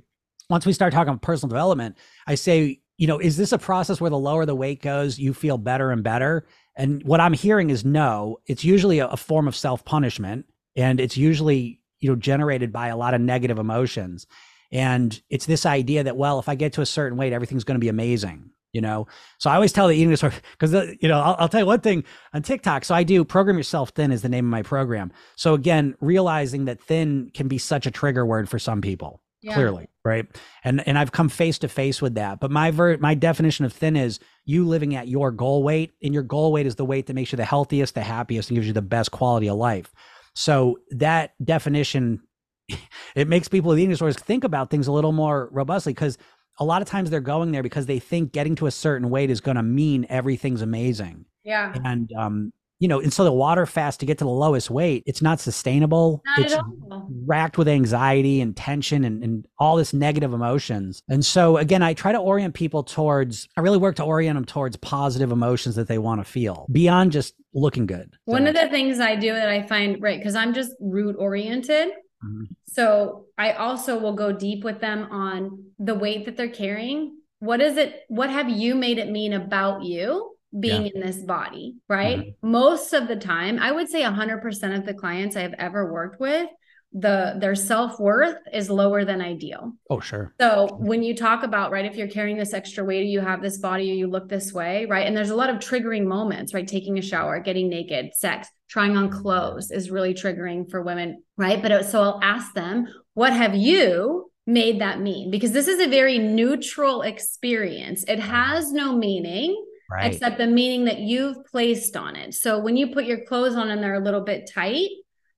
once we start talking about personal development, I say, you know, is this a process where the lower the weight goes, you feel better and better? And what I'm hearing is no. It's usually a, a form of self punishment, and it's usually you know generated by a lot of negative emotions. And it's this idea that well, if I get to a certain weight, everything's going to be amazing. You know, so I always tell the eating disorder because you know I'll, I'll tell you one thing on TikTok. So I do program yourself thin is the name of my program. So again, realizing that thin can be such a trigger word for some people yeah. clearly right? And and i've come face to face with that. But my ver- my definition of thin is you living at your goal weight and your goal weight is the weight that makes you the healthiest the happiest and gives you the best quality of life. So that definition <laughs> it makes people with eating disorders think about things a little more robustly because a lot of times they're going there because they think getting to a certain weight is going to mean everything's amazing. Yeah. And um you know, and so the water fast to get to the lowest weight, it's not sustainable. Not it's racked with anxiety and tension and, and all this negative emotions. And so again, I try to orient people towards, I really work to orient them towards positive emotions that they want to feel beyond just looking good. One of the things I do that I find, right, because I'm just root oriented. Mm-hmm. So I also will go deep with them on the weight that they're carrying. What is it? What have you made it mean about you? Being yeah. in this body, right? Mm-hmm. Most of the time, I would say 100% of the clients I have ever worked with, the their self-worth is lower than ideal. Oh, sure. So, when you talk about, right, if you're carrying this extra weight or you have this body or you look this way, right? And there's a lot of triggering moments, right? Taking a shower, getting naked, sex, trying on clothes is really triggering for women, right? But so I'll ask them, what have you made that mean? Because this is a very neutral experience. It has no meaning right. except the meaning that you've placed on it. So when you put your clothes on and they're a little bit tight,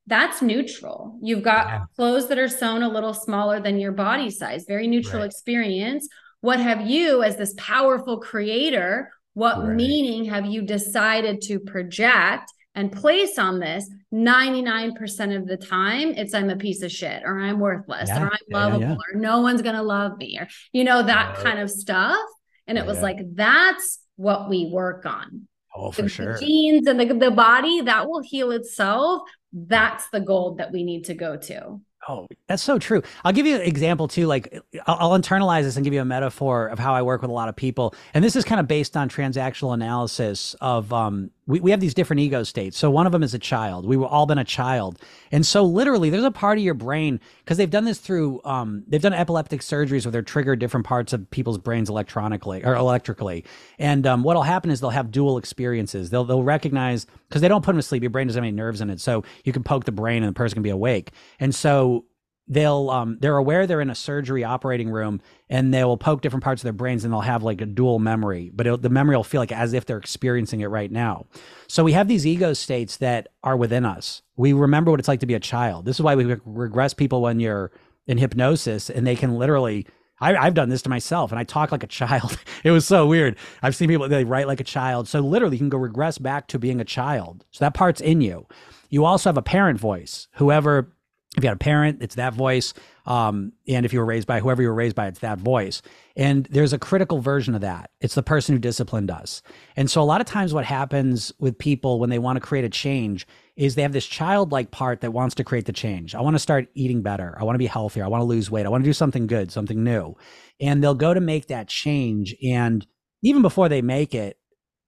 that's neutral. You've got yeah. clothes that are sewn a little smaller than your body size, very neutral right. experience. What have you, as this powerful creator, what right. meaning have you decided to project and place on this 99% of the time it's i'm a piece of shit or i'm worthless yeah. or i'm lovable yeah, or no one's gonna love me or you know that kind of stuff and it was like that's what we work on. Oh, for the, sure. The genes and the, the body that will heal itself. That's the gold that we need to go to. Oh, that's so true. I'll give you an example too. Like, I'll, I'll, internalize this and give you a metaphor of how I work with a lot of people. And this is kind of based on transactional analysis of um, we, we have these different ego states. So one of them is a child. We were all been a child. And so literally there's a part of your brain because they've done this through um, they've done epileptic surgeries where they're triggered different parts of people's brains electronically or electrically. And um, what'll happen is they'll have dual experiences. They'll they'll recognize because they don't put them to sleep. Your brain doesn't have any nerves in it. So you can poke the brain and the person can be awake. And so they'll um they're aware they're in a surgery operating room and they will poke different parts of their brains and they'll have like a dual memory but the memory will feel like as if they're experiencing it right now so we have these ego states that are within us we remember what it's like to be a child this is why we regress people when you're in hypnosis and they can literally I, have done this to myself and I talk like a child. <laughs> it was so weird. I've seen people, they write like a child. So literally you can go regress back to being a child. So that part's in you. You also have a parent voice. Whoever if you had a parent, it's that voice. Um, and if you were raised by whoever you were raised by, it's that voice. And there's a critical version of that. It's the person who disciplined us. And so a lot of times what happens with people when they want to create a change is they have this childlike part that wants to create the change. I want to start eating better. I want to be healthier. I want to lose weight. I want to do something good, something new. And they'll go to make that change. And even before they make it,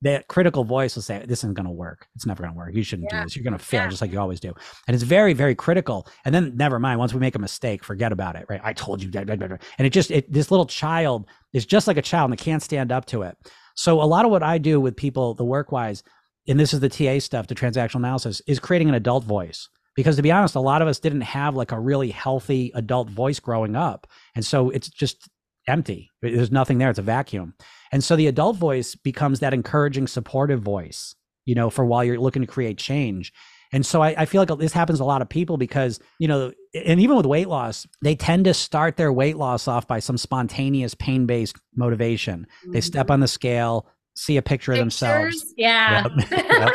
that critical voice will say, This isn't going to work. It's never going to work. You shouldn't yeah. do this. You're going to fail yeah. just like you always do. And it's very, very critical. And then never mind. Once we make a mistake, forget about it. Right. I told you. And it just, it, this little child is just like a child and they can't stand up to it. So a lot of what I do with people, the work wise, and this is the TA stuff, the transactional analysis, is creating an adult voice. Because to be honest, a lot of us didn't have like a really healthy adult voice growing up. And so it's just empty. There's nothing there. It's a vacuum. And so the adult voice becomes that encouraging, supportive voice, you know, for while you're looking to create change. And so I, I, feel like this happens a lot of people because, you know, and even with weight loss, they tend to start their weight loss off by some spontaneous pain based motivation. Mm-hmm. They step mm-hmm. on the scale, see a picture Pictures? of themselves. Yeah. Yep. <laughs> Yep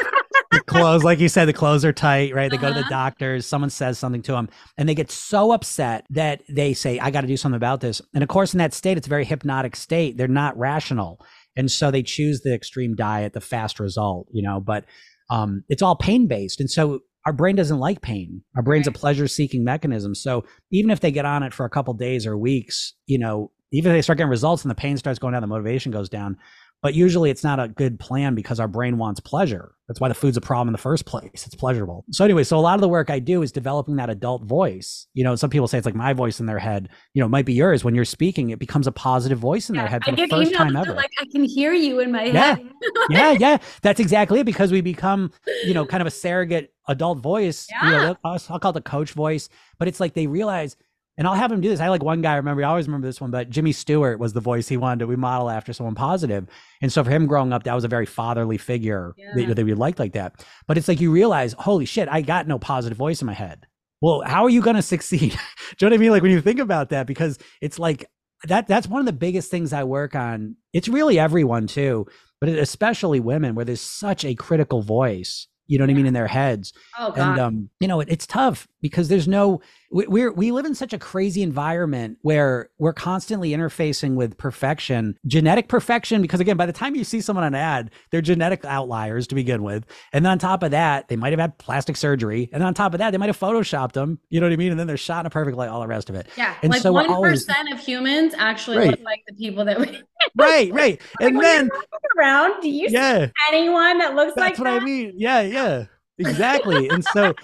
clothes, like you said, the clothes are tight, right? They uh-huh. go to the uh-huh. doctors, someone says something to them, and they get so upset that they say, I got to do something about this. And of course, in that state, it's a very hypnotic state. They're not rational. And so they choose the extreme diet, the fast result, you know, but um, it's all pain based. And so our brain doesn't like pain. Our brain's right. a pleasure seeking mechanism. So even if they get on it for a couple days or weeks, you know, even if they start getting results and the pain starts going down, the motivation goes down, but usually it's not a good plan because our brain wants pleasure. That's why the food's a problem in the first place. It's pleasurable. So anyway, so a lot of the work I do is developing that adult voice. You know, some people say it's like my voice in their head. You know, it might be yours when you're speaking. It becomes a positive voice in yeah, their head for I the first time ever. Like I can hear you in my yeah. head. <laughs> yeah, yeah, that's exactly it. Because we become, you know, kind of a surrogate adult voice. Yeah. You know, I'll call it the coach voice. But it's like they realize and I'll have him do this. I like one guy, I remember, I always remember this one, but Jimmy Stewart was the voice he wanted to we model after someone positive. And so for him growing up, that was a very fatherly figure yeah. that, that we liked like that. But it's like you realize, holy shit, I got no positive voice in my head. Well, how are you going to succeed? <laughs> do you know what I mean? Like when you think about that, because it's like that, that's one of the biggest things I work on. It's really everyone too, but especially women where there's such a critical voice you know what yeah. I mean, in their heads. Oh, God. And, um, you know, it, it's tough because there's no, we, we're, we live in such a crazy environment where we're constantly interfacing with perfection, genetic perfection, because again, by the time you see someone on an ad, they're genetic outliers to begin with. And then on top of that, they might have had plastic surgery. And on top of that, they might have photoshopped them, you know what I mean? And then they're shot in a perfect light, all the rest of it. Yeah. And like so 1% always, of humans actually right. look like the people that we. <laughs> right, right. <laughs> like and then around, do you yeah, see anyone that looks like that's like what that? I mean. Yeah, yeah exactly and so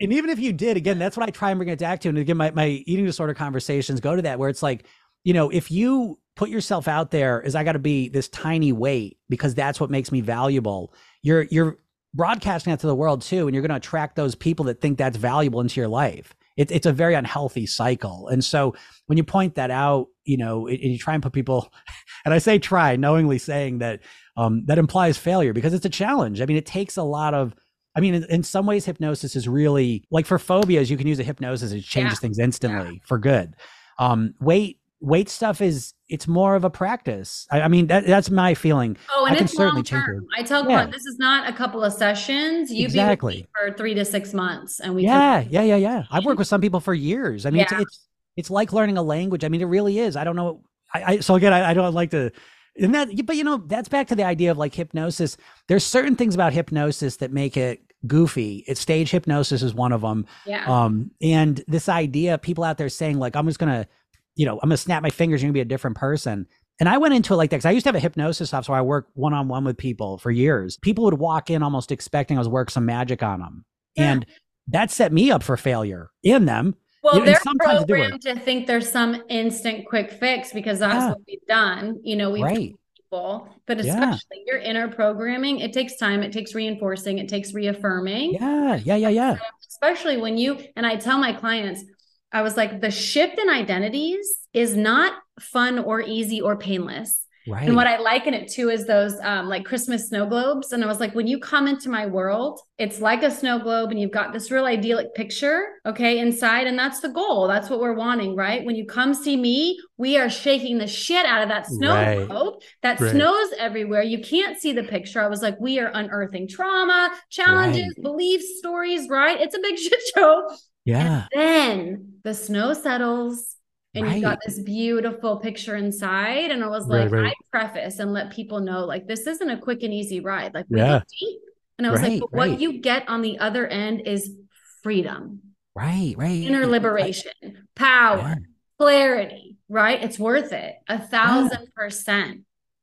and even if you did again that's what i try and bring it back to and again my, my eating disorder conversations go to that where it's like you know if you put yourself out there as i got to be this tiny weight because that's what makes me valuable you're you're broadcasting that to the world too and you're going to attract those people that think that's valuable into your life. It, it's a very unhealthy cycle and so when you point that out you know and you try and put people <laughs> and i say try knowingly saying that um, that implies failure because it's a challenge. I mean it takes a lot of I mean, in, in, some ways, hypnosis is really like for phobias, you can use a hypnosis, it changes yeah. things instantly yeah. for good. Um, weight, weight stuff is it's more of a practice. I, I mean, that, that's my feeling. Oh, and I it's long term. I tell yeah. this is not a couple of sessions. You exactly for three to six months, and we yeah, yeah, yeah, yeah. I've worked <laughs> with some people for years. I mean, it's, it's it's like learning a language. I mean, it really is. I don't know. I, I so again, I, I don't like to and that, but you know, that's back to the idea of like hypnosis. There's certain things about hypnosis that make it goofy. It's stage hypnosis is one of them. Yeah. Um, and this idea, of people out there saying like, I'm just gonna, you know, I'm gonna snap my fingers, you're gonna be a different person. And I went into it like that because I used to have a hypnosis office where I worked one on one with people for years. People would walk in almost expecting I was work some magic on them, yeah. and that set me up for failure in them well, you they're programmed to think there's some instant quick fix because that's yeah. what we've done. You know, we've right. people, but especially yeah. your inner programming, it takes time, it takes reinforcing, it takes reaffirming. Yeah, yeah, yeah, yeah. Um, especially when you and I tell my clients, I was like, the shift in identities is not fun or easy or painless. Right. And what I liken it to is those um, like Christmas snow globes. And I was like, when you come into my world, it's like a snow globe and you've got this real idyllic picture, okay, inside. And that's the goal. That's what we're wanting, right? When you come see me, we are shaking the shit out of that snow right. globe that right. snows everywhere. You can't see the picture. I was like, we are unearthing trauma, challenges, right. beliefs, stories, right? It's a big <laughs> shit show. Yeah. And then the snow settles and right. you got this beautiful picture inside. And I was like, right, right. I preface and let people know, like, this isn't a quick and easy ride. Like, we yeah. deep. And I was like, but what you get on the other end is freedom. Right, right. Inner liberation, power, yeah. clarity, right? It's worth it. A thousand yeah. percent.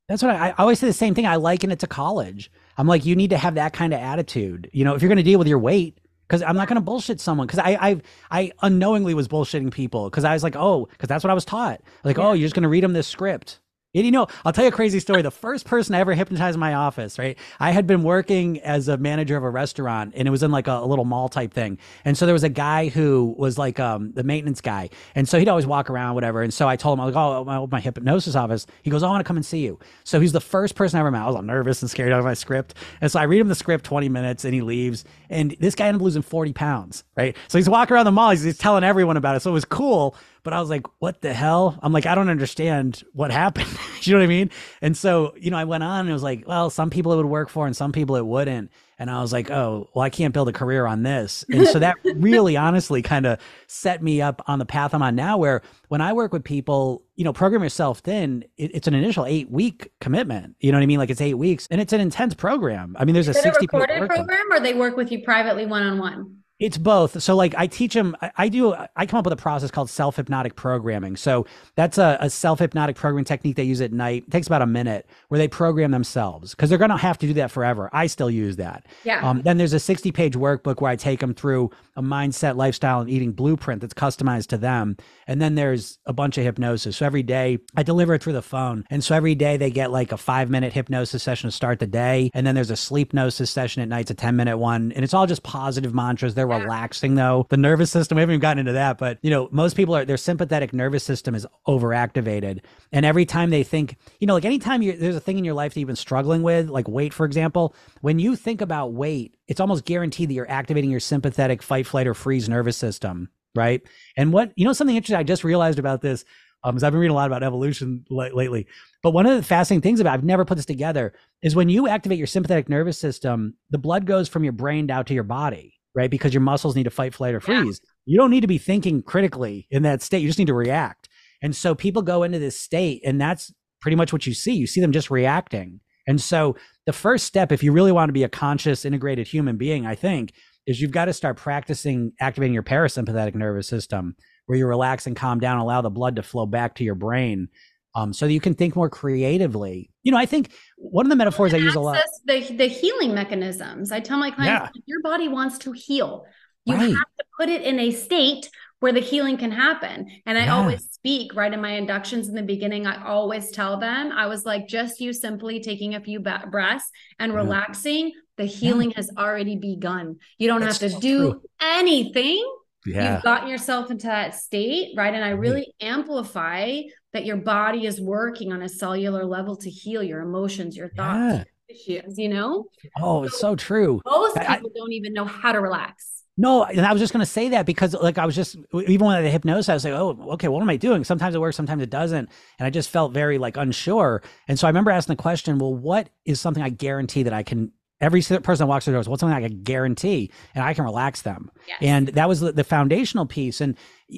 That's what I, I, always say the same thing. I liken it to college. I'm like, you need to have that kind of attitude. You know, if you're going to deal with your weight, because I'm not going to bullshit someone because I I I unknowingly was bullshitting people because I was like oh because that's what I was taught like yeah. oh you're just going to read them this script and you know, I'll tell you a crazy story. The first person I ever hypnotized in my office, right? I had been working as a manager of a restaurant and it was in like a, a little mall type thing. And so there was a guy who was like um, the maintenance guy. And so he'd always walk around, whatever. And so I told him, I was like, oh, my, my hypnosis office. He goes, I want to come and see you. So he's the first person I ever met. I was all nervous and scared out of my script. And so I read him the script 20 minutes and he leaves. And this guy ended up losing 40 pounds, right? So he's walking around the mall. He's, he's telling everyone about it. So it was cool but I was like, what the hell? I'm like, I don't understand what happened. <laughs> you know what I mean? And so, you know, I went on and it was like, well, some people it would work for and some people it wouldn't. And I was like, oh, well, I can't build a career on this. And so that <laughs> really honestly kind of set me up on the path I'm on now, where when I work with people, you know, program yourself thin, it, it's an initial eight week commitment. You know what I mean? Like it's eight weeks and it's an intense program. I mean, there's Is a 60 a recorded program or they work with you privately one on one? It's both. So like I teach them, I, do, I come up with a process called self hypnotic programming. So that's a, a self hypnotic programming technique they use at night. It takes about a minute where they program themselves because they're going to have to do that forever. I still use that. Yeah. Um, then there's a 60 page workbook where I take them through a mindset, lifestyle, and eating blueprint that's customized to them. And then there's a bunch of hypnosis. So every day I deliver it through the phone. And so every day they get like a five minute hypnosis session to start the day. And then there's a sleep gnosis session at night. It's a 10 minute one. And it's all just positive mantras. They're relaxing though. The nervous system, we haven't even gotten into that, but you know, most people are, their sympathetic nervous system is overactivated. And every time they think, you know, like anytime you there's a thing in your life that you've been struggling with, like weight, for example, when you think about weight, it's almost guaranteed that you're activating your sympathetic fight, flight, or freeze nervous system. Right. And what, you know, something interesting I just realized about this um, I've been reading a lot about evolution l- lately. But one of the fascinating things about I've never put this together is when you activate your sympathetic nervous system, the blood goes from your brain down to your body right? Because your muscles need to fight, flight, or freeze. Yeah. You don't need to be thinking critically in that state. You just need to react. And so people go into this state, and that's pretty much what you see. You see them just reacting. And so the first step, if you really want to be a conscious, integrated human being, I think, is you've got to start practicing activating your parasympathetic nervous system, where you relax and calm down, allow the blood to flow back to your brain um, so that you can think more creatively. You know, I think one of the metaphors I use a lot the the healing mechanisms. I tell my clients, yeah. your body wants to heal. You right. have to put it in a state where the healing can happen. And I yeah. always speak right in my inductions in the beginning. I always tell them, I was like, just you simply taking a few breaths and yeah. relaxing, the healing has already begun. You don't have to do true. anything. Yeah. You've gotten yourself into that state, right? And I mm-hmm. really amplify that your body is working on a cellular level to heal your emotions, your thoughts, yeah. issues, you know? Oh, it's so true. Most I, people don't even know how to relax. No, and I was just going to say that because, like, I was just even when I had hypnosis, I was like, "Oh, okay, what am I doing?" Sometimes it works, sometimes it doesn't, and I just felt very like unsure. And so I remember asking the question, "Well, what is something I guarantee that I can every person that walks through the doors, what's something I can guarantee and I can relax them? Yes. And that was the, the, foundational piece. And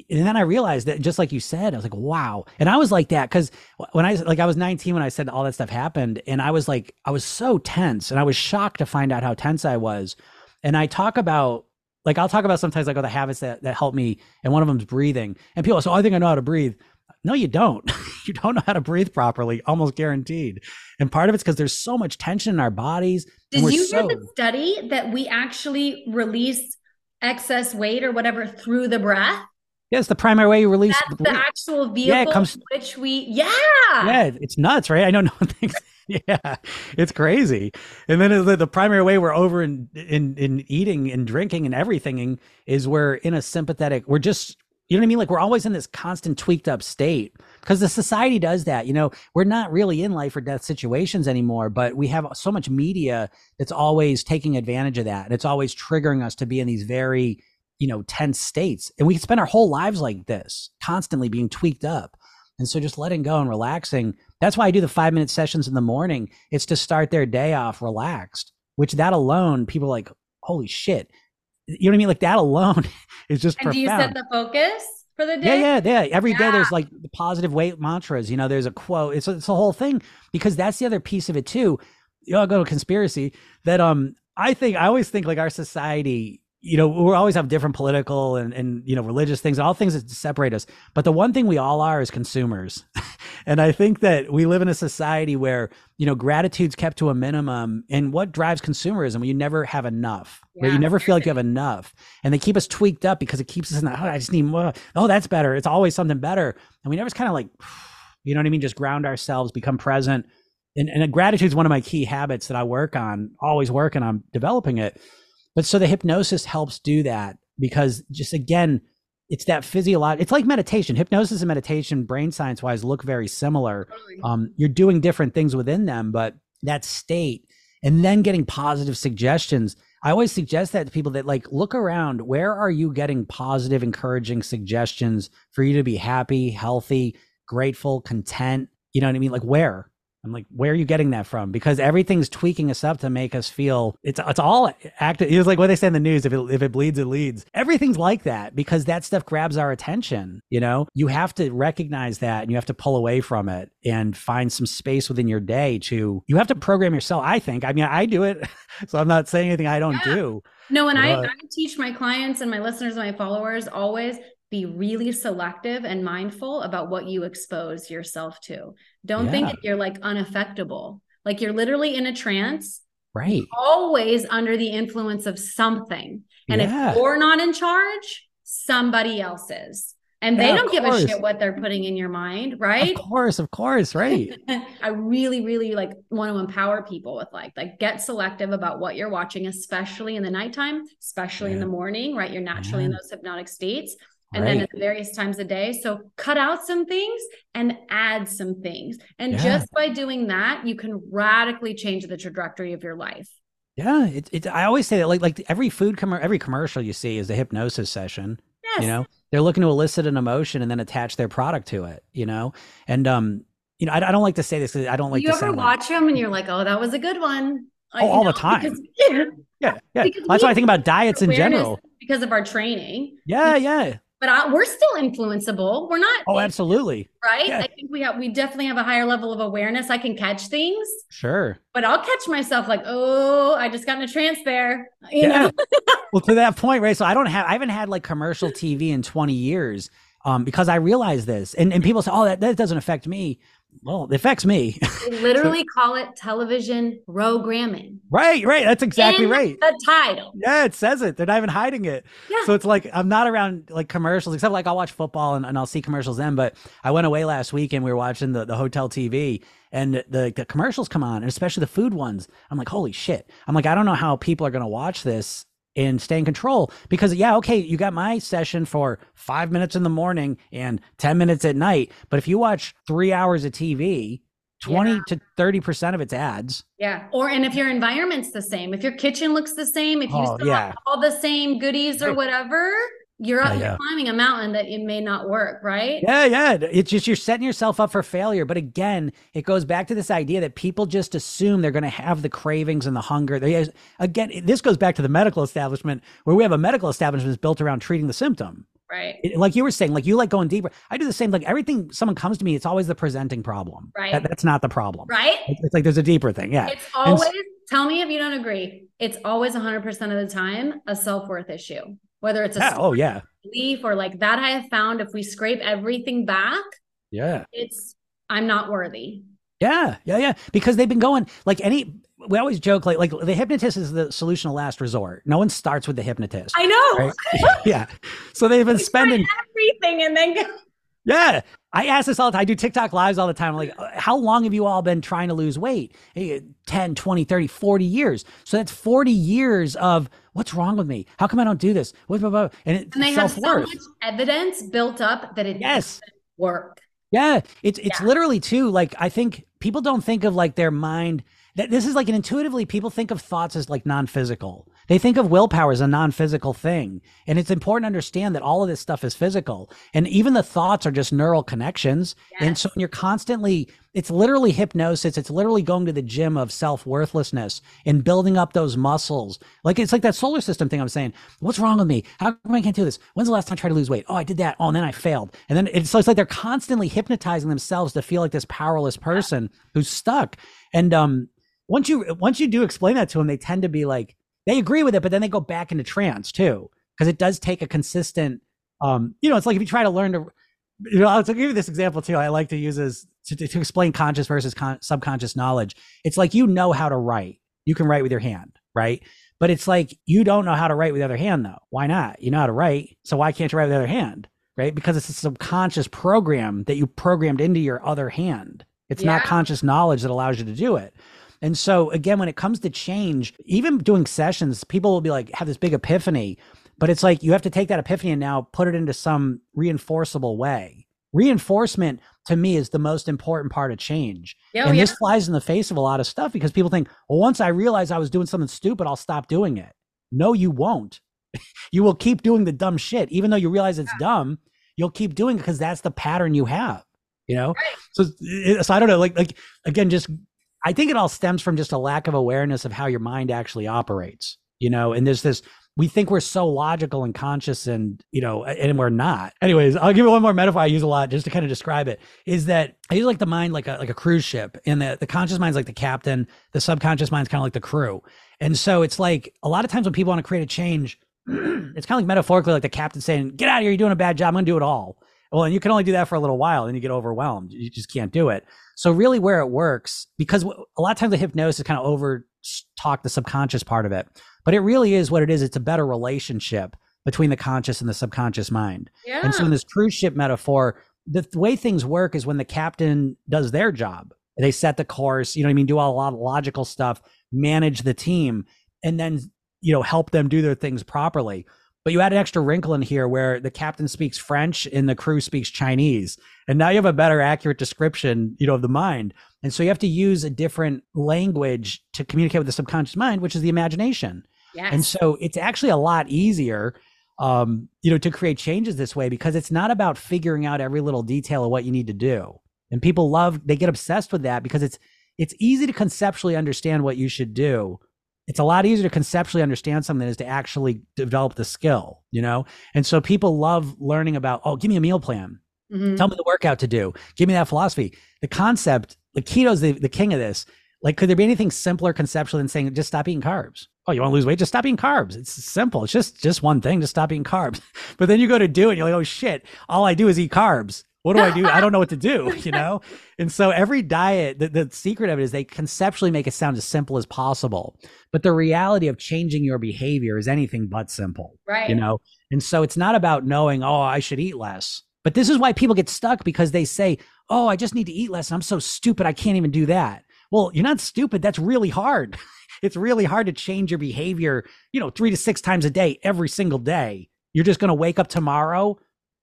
and then I realized that just like you said, I was like, wow. And I was like that because when I like I was 19 when I said all that stuff happened, and I was like, I was so tense, and I was shocked to find out how tense I was. And I talk about like I'll talk about sometimes like oh the habits that that help me, and one of them is breathing. And people, so oh, I think I know how to breathe. No, you don't. <laughs> you don't know how to breathe properly, almost guaranteed. And part of it's because there's so much tension in our bodies. Did you so... hear the study that we actually release excess weight or whatever through the breath? Yes, the primary way you release That's the actual vehicle yeah, it comes, which we yeah. Yeah, it's nuts, right? I know <laughs> no one thinks yeah, it's crazy. And then the, the primary way we're over in, in in eating and drinking and everything is we're in a sympathetic. We're just You know what I mean? Like we're always in this constant tweaked up state because the society does that. You know, we're not really in life or death situations anymore, but we have so much media that's always taking advantage of that. And it's always triggering us to be in these very, you know, tense states. And we can spend our whole lives like this, constantly being tweaked up. And so just letting go and relaxing. That's why I do the five minute sessions in the morning. It's to start their day off relaxed, which that alone, people like, holy shit. You know what I mean? Like that alone <laughs> is just and profound. do you set the focus? for the day? Yeah, yeah, yeah. Every yeah. day there's like the positive weight mantras. You know, there's a quote. It's a, it's a whole thing because that's the other piece of it too. You know, I'll go to conspiracy that um I think I always think like our society you know, we always have different political and, and, you know, religious things, all things that separate us. But the one thing we all are is consumers. <laughs> and I think that we live in a society where, you know, gratitude's kept to a minimum. And what drives consumerism? You never have enough, yeah, right? You never feel like you have enough. And they keep us tweaked up because it keeps us in the, oh, I just need more. Oh, that's better. It's always something better. And we never just kind of like, <sighs> you know what I mean? Just ground ourselves, become present. And, and gratitude is one of my key habits that I work on, always working on developing it but so the hypnosis helps do that because just again, it's that physiological. It's like meditation. Hypnosis and meditation, brain science wise, look very similar. Um, you're doing different things within them, but that state and then getting positive suggestions. I always suggest that to people that like look around. Where are you getting positive, encouraging suggestions for you to be happy, healthy, grateful, content? You know what I mean? Like where? I'm like, where are you getting that from? Because everything's tweaking us up to make us feel it's it's all active. It's like what they say in the news: if it if it bleeds, it leads. Everything's like that because that stuff grabs our attention. You know, you have to recognize that and you have to pull away from it and find some space within your day to. You have to program yourself. I think. I mean, I do it, <laughs> so I'm not saying anything I don't yeah. do. No, and I, I teach my clients and my listeners and my followers always be really selective and mindful about what you expose yourself to. Don't yeah. think that you're like unaffectable. Like you're literally in a trance. Right. Always under the influence of something. And yeah. if you're not in charge, somebody else is. And yeah, they don't give a shit what they're putting in your mind, right? Of course, of course, right. <laughs> I really, really like want to empower people with like, like get selective about what you're watching, especially in the nighttime, especially in the morning, right? You're naturally in those hypnotic states and right. then at various times a day. So cut out some things and add some things. And yeah. just by doing that, you can radically change the trajectory of your life. Yeah, it, it I always say that like like every food com- every commercial you see is a hypnosis session. Yes. You know, they're looking to elicit an emotion and then attach their product to it. You know, and um, you know, I, I don't like to say this because I don't like. You to ever watch like, them and you're like, oh, that was a good one. oh, all know, the time. Because, yeah, yeah, yeah. That's why I think about diets in general because of our training. Yeah, yeah but I, we're still influenceable. We're not. Oh, absolutely. Right. Yeah. I think we have, we definitely have a higher level of awareness. I can catch things. Sure. But I'll catch myself like, oh, I just got in a trance there. You yeah. know? <laughs> well, to that point, right? So I don't have, I haven't had like commercial TV in 20 years um, because I realize this. And, and people say, oh, that, that doesn't affect me well, it affects me. They <laughs> literally so, call it television programming. Right, right. That's exactly In right. The title. Yeah, it says it. They're not even hiding it. Yeah. So it's like I'm not around like commercials, except like I'll watch football and, and I'll see commercials then. But I went away last week and we were watching the, the hotel TV and the, the commercials come on, and especially the food ones. I'm like, holy shit. I'm like, I don't know how people are gonna watch this and stay in control because yeah okay you got my session for five minutes in the morning and 10 minutes at night but if you watch three hours of tv 20 yeah. to 30 percent of it's ads yeah or and if your environment's the same if your kitchen looks the same if you oh, still yeah. have all the same goodies or whatever you're up, yeah, you're climbing a mountain that it may not work, right? Yeah, yeah. It's just you're setting yourself up for failure. But again, it goes back to this idea that people just assume they're going to have the cravings and the hunger. They, again, this goes back to the medical establishment where we have a medical establishment that's built around treating the symptom. Right. It, like you were saying, like you like going deeper. I do the same. Like everything, someone comes to me, it's always the presenting problem. Right. That, that's not the problem. Right. It's, it's, like there's a deeper thing. Yeah. It's always. Tell me if you don't agree. It's always 100 percent of the time a self worth issue whether it's a yeah, oh yeah belief or like that i have found if we scrape everything back yeah it's i'm not worthy yeah yeah yeah because they've been going like any we always joke like like the hypnotist is the solution of last resort no one starts with the hypnotist i know right? <laughs> <laughs> yeah so they've been we spending everything and then go- <laughs> yeah I ask this all the time. I do TikTok lives all the time. I'm like, uh, how long have you all been trying to lose weight? 10, 20, 30, 40 years. So that's 40 years of what's wrong with me? How come I don't do this? What, blah, blah. And, it, and they have so much evidence built up that it yes. doesn't work. Yeah, it's it's yeah. literally too like I think people don't think of like their mind that this is like an intuitively people think of thoughts as like non-physical they think of willpower as a non-physical thing. And it's important to understand that all of this stuff is physical. And even the thoughts are just neural connections. Yes. and so you're constantly it's literally hypnosis. It's literally going to the gym of self-worthlessness and building up those muscles. Like it's like that solar system thing i'm saying what's wrong with me? How come i can't do this? When's the last time i tried to lose weight? Oh i did that. Oh and then i failed. And then it's, so it's like they're constantly hypnotizing themselves to feel like this powerless person who's stuck. And um once you once you do explain that to them, they tend to be like they agree with it, but then they go back into trance too because it does take a consistent. Um, you know, it's like if you try to learn to, you know, I'll give you this example too. I like to use as to, to explain conscious versus con- subconscious knowledge. It's like you know how to write. You can write with your hand, right? But it's like you don't know how to write with the other hand though. Why not? You know how to write, so why can't you write with the other hand? Right? Because it's a subconscious program that you programmed into your other hand. It's yeah. not conscious knowledge that allows you to do it. And so again, when it comes to change, even doing sessions, people will be like, have this big epiphany, but it's like you have to take that epiphany and now put it into some reinforceable way. Reinforcement to me is the most important part of change. Oh, and yeah. this flies in the face of a lot of stuff because people think, well, once I realize I was doing something stupid, I'll stop doing it. No, you won't. <laughs> you will keep doing the dumb shit. Even though you realize it's yeah. dumb, you'll keep doing it because that's the pattern you have. You know? Right. So, so I don't know, like, like again, just I think it all stems from just a lack of awareness of how your mind actually operates, you know, and there's this we think we're so logical and conscious and you know and we're not. Anyways i'll give you one more metaphor i use a lot just to kind of describe it is that i use like the mind like a like a cruise ship and the, the conscious mind's like the captain the subconscious mind's kind of like the crew. And so it's like a lot of times when people want to create a change <clears throat> it's kind of like metaphorically like the captain saying get out of here you're doing a bad job i'm gonna do it all well and you can only do that for a little while and you get overwhelmed you just can't do it so really where it works, because a lot of times the hypnosis kind of over talk the subconscious part of it, but it really is what it is. It's a better relationship between the conscious and the subconscious mind. Yeah. And so in this cruise ship metaphor, the, the way things work is when the captain does their job, they set the course, you know what I mean? Do a lot of logical stuff, manage the team, and then, you know, help them do their things properly. But you add an extra wrinkle in here where the captain speaks French and the crew speaks Chinese. And now you have a better accurate description, you know, of the mind. And so you have to use a different language to communicate with the subconscious mind, which is the imagination. Yes. And so it's actually a lot easier um, you know, to create changes this way because it's not about figuring out every little detail of what you need to do. And people love they get obsessed with that because it's it's easy to conceptually understand what you should do it's a lot easier to conceptually understand something than is to actually develop the skill, you know? And so people love learning about, oh, give me a meal plan. Mm-hmm. Tell me the workout to do. Give me that philosophy. The concept, the keto's the, the king of this. Like, could there be anything simpler conceptually than saying just stop eating carbs? Oh, you want to lose weight? Just stop eating carbs. It's simple. It's just just one thing. Just stop eating carbs. <laughs> But then you go to do it, and you're like, oh shit! All I do is eat carbs what do I do? I don't <laughs> know what to do, <laughs> you know? And so every diet, the, the secret of it is they conceptually make it sound as simple as possible. But the reality of changing your behavior is anything but simple. Right. You know? And so it's not about knowing, oh, I should eat less. But this is why people get stuck because they say, oh, I just need to eat less. I'm so stupid. I can't even do that. Well, you're not stupid. That's really hard. <laughs> it's really hard to change your behavior, you know, three to six times a day, every single day. You're just going to wake up tomorrow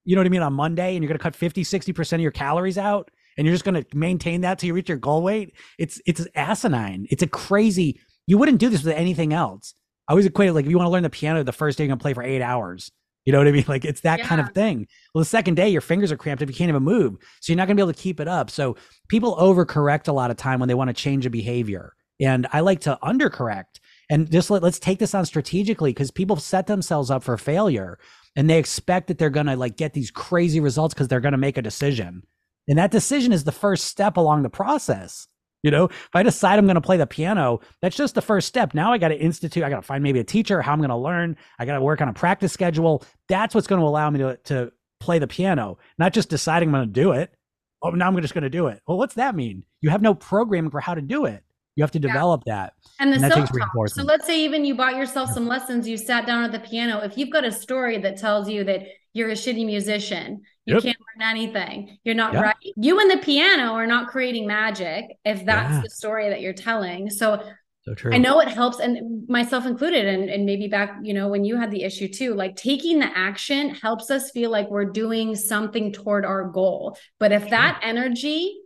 you know what I mean, on Monday and you're going to cut 50, 60% of your calories out and you're just going to maintain that till you reach your goal weight. It's, it's asinine. It's a crazy, you wouldn't do this with anything else. I always equate it like if you want to learn the piano the first day you're going to play for eight hours. You know what I mean? <laughs> Like it's that yeah. kind of thing. Well, the second day your fingers are cramped if you can't even move. So you're not going to be able to keep it up. So people overcorrect a lot of time when they want to change a behavior. And I like to undercorrect and just let, let's take this on strategically because people set themselves up for failure and they expect that they're going to like get these crazy results because they're going to make a decision. And that decision is the first step along the process. You know, if I decide I'm going to play the piano, that's just the first step. Now I got to institute, I got to find maybe a teacher, how I'm going to learn. I got to work on a practice schedule. That's what's going to allow me to, to play the piano, not just deciding I'm going to do it. Oh, now I'm just going to do it. Well, what's that mean? You have no programming for how to do it. You have to develop yeah. that. And the self talk. So let's say even you bought yourself some lessons, you sat down at the piano. If you've got a story that tells you that you're a shitty musician, you yep. can't learn anything, you're not right. You and the piano are not creating magic if that's yeah. the story that you're telling. So So true. I know it helps, and myself included, and, and maybe back, you know, when you had the issue too, like taking the action helps us feel like we're doing something toward our goal. But if that energy,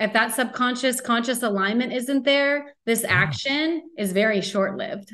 if that subconscious conscious alignment isn't there, this action is very short lived.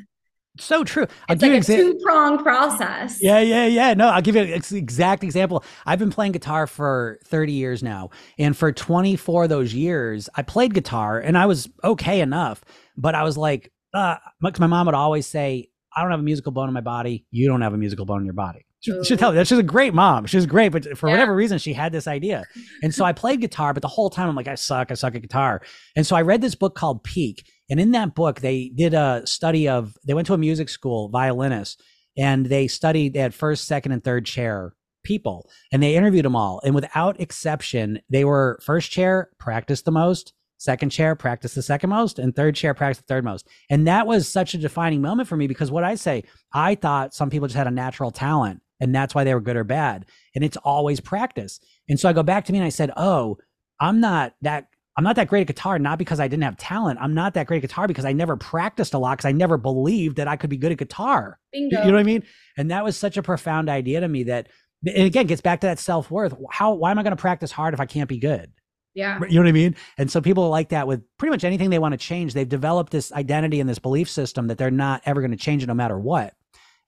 So true. I'll it's give like you a two prong process. Yeah, yeah, yeah. No, I'll give you an exact example. I've been playing guitar for 30 years now. And for 24 of those years, I played guitar and I was okay enough. But I was like, uh, my mom would always say, I don't have a musical bone in my body. You don't have a musical bone in your body. She, she'd tell me that she's a great mom. She's great, but for yeah. whatever reason, she had this idea. And so I played guitar, but the whole time I'm like, I suck, I suck at guitar. And so I read this book called Peak. And in that book, they did a study of, they went to a music school, violinists, and they studied, they had first, second, and third chair people, and they interviewed them all. And without exception, they were first chair, practiced the most, second chair practice the second most and third chair practice the third most and that was such a defining moment for me because what i say i thought some people just had a natural talent and that's why they were good or bad and it's always practice and so i go back to me and i said oh i'm not that i'm not that great at guitar not because i didn't have talent i'm not that great at guitar because i never practiced a lot because i never believed that i could be good at guitar Bingo. you know what i mean and that was such a profound idea to me that and again gets back to that self-worth how why am i going to practice hard if i can't be good yeah. You know what I mean? And so people like that with pretty much anything they want to change. They've developed this identity and this belief system that they're not ever going to change it no matter what.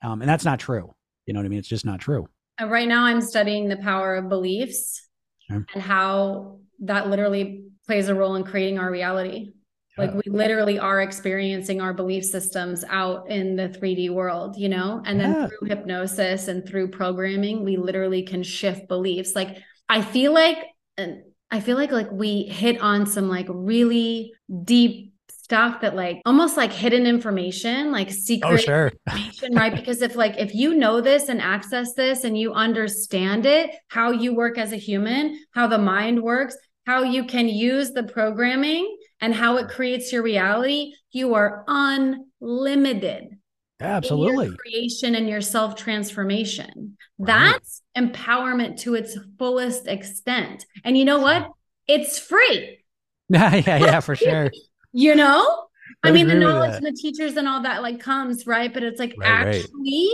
Um, and that's not true. You know what I mean? It's just not true. Uh, right now, I'm studying the power of beliefs sure. and how that literally plays a role in creating our reality. Yeah. Like we literally are experiencing our belief systems out in the 3D world, you know? And then yeah. through hypnosis and through programming, we literally can shift beliefs. Like I feel like, and I feel like like we hit on some like really deep stuff that like almost like hidden information, like secret oh, sure. <laughs> information, right? Because if like if you know this and access this and you understand it, how you work as a human, how the mind works, how you can use the programming and how it creates your reality, you are unlimited. Absolutely. creation and your self transformation. Right. That's empowerment to its fullest extent. And you know what? It's free. <laughs> Yeah, yeah, yeah, for <laughs> sure. You know? I, I mean, the knowledge and the teachers and all that like comes, right? But it's like right, actually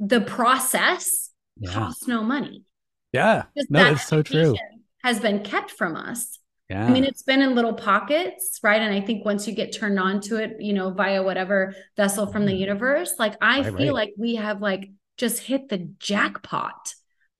right. the process yeah. costs no money. Yeah. Just no, it's so true. Has been kept from us. Yeah. I mean, it's been in little pockets, right? And I think once you get turned on to it, you know, via whatever vessel from the mm-hmm. universe, like I right, feel right. like we have like just hit the jackpot.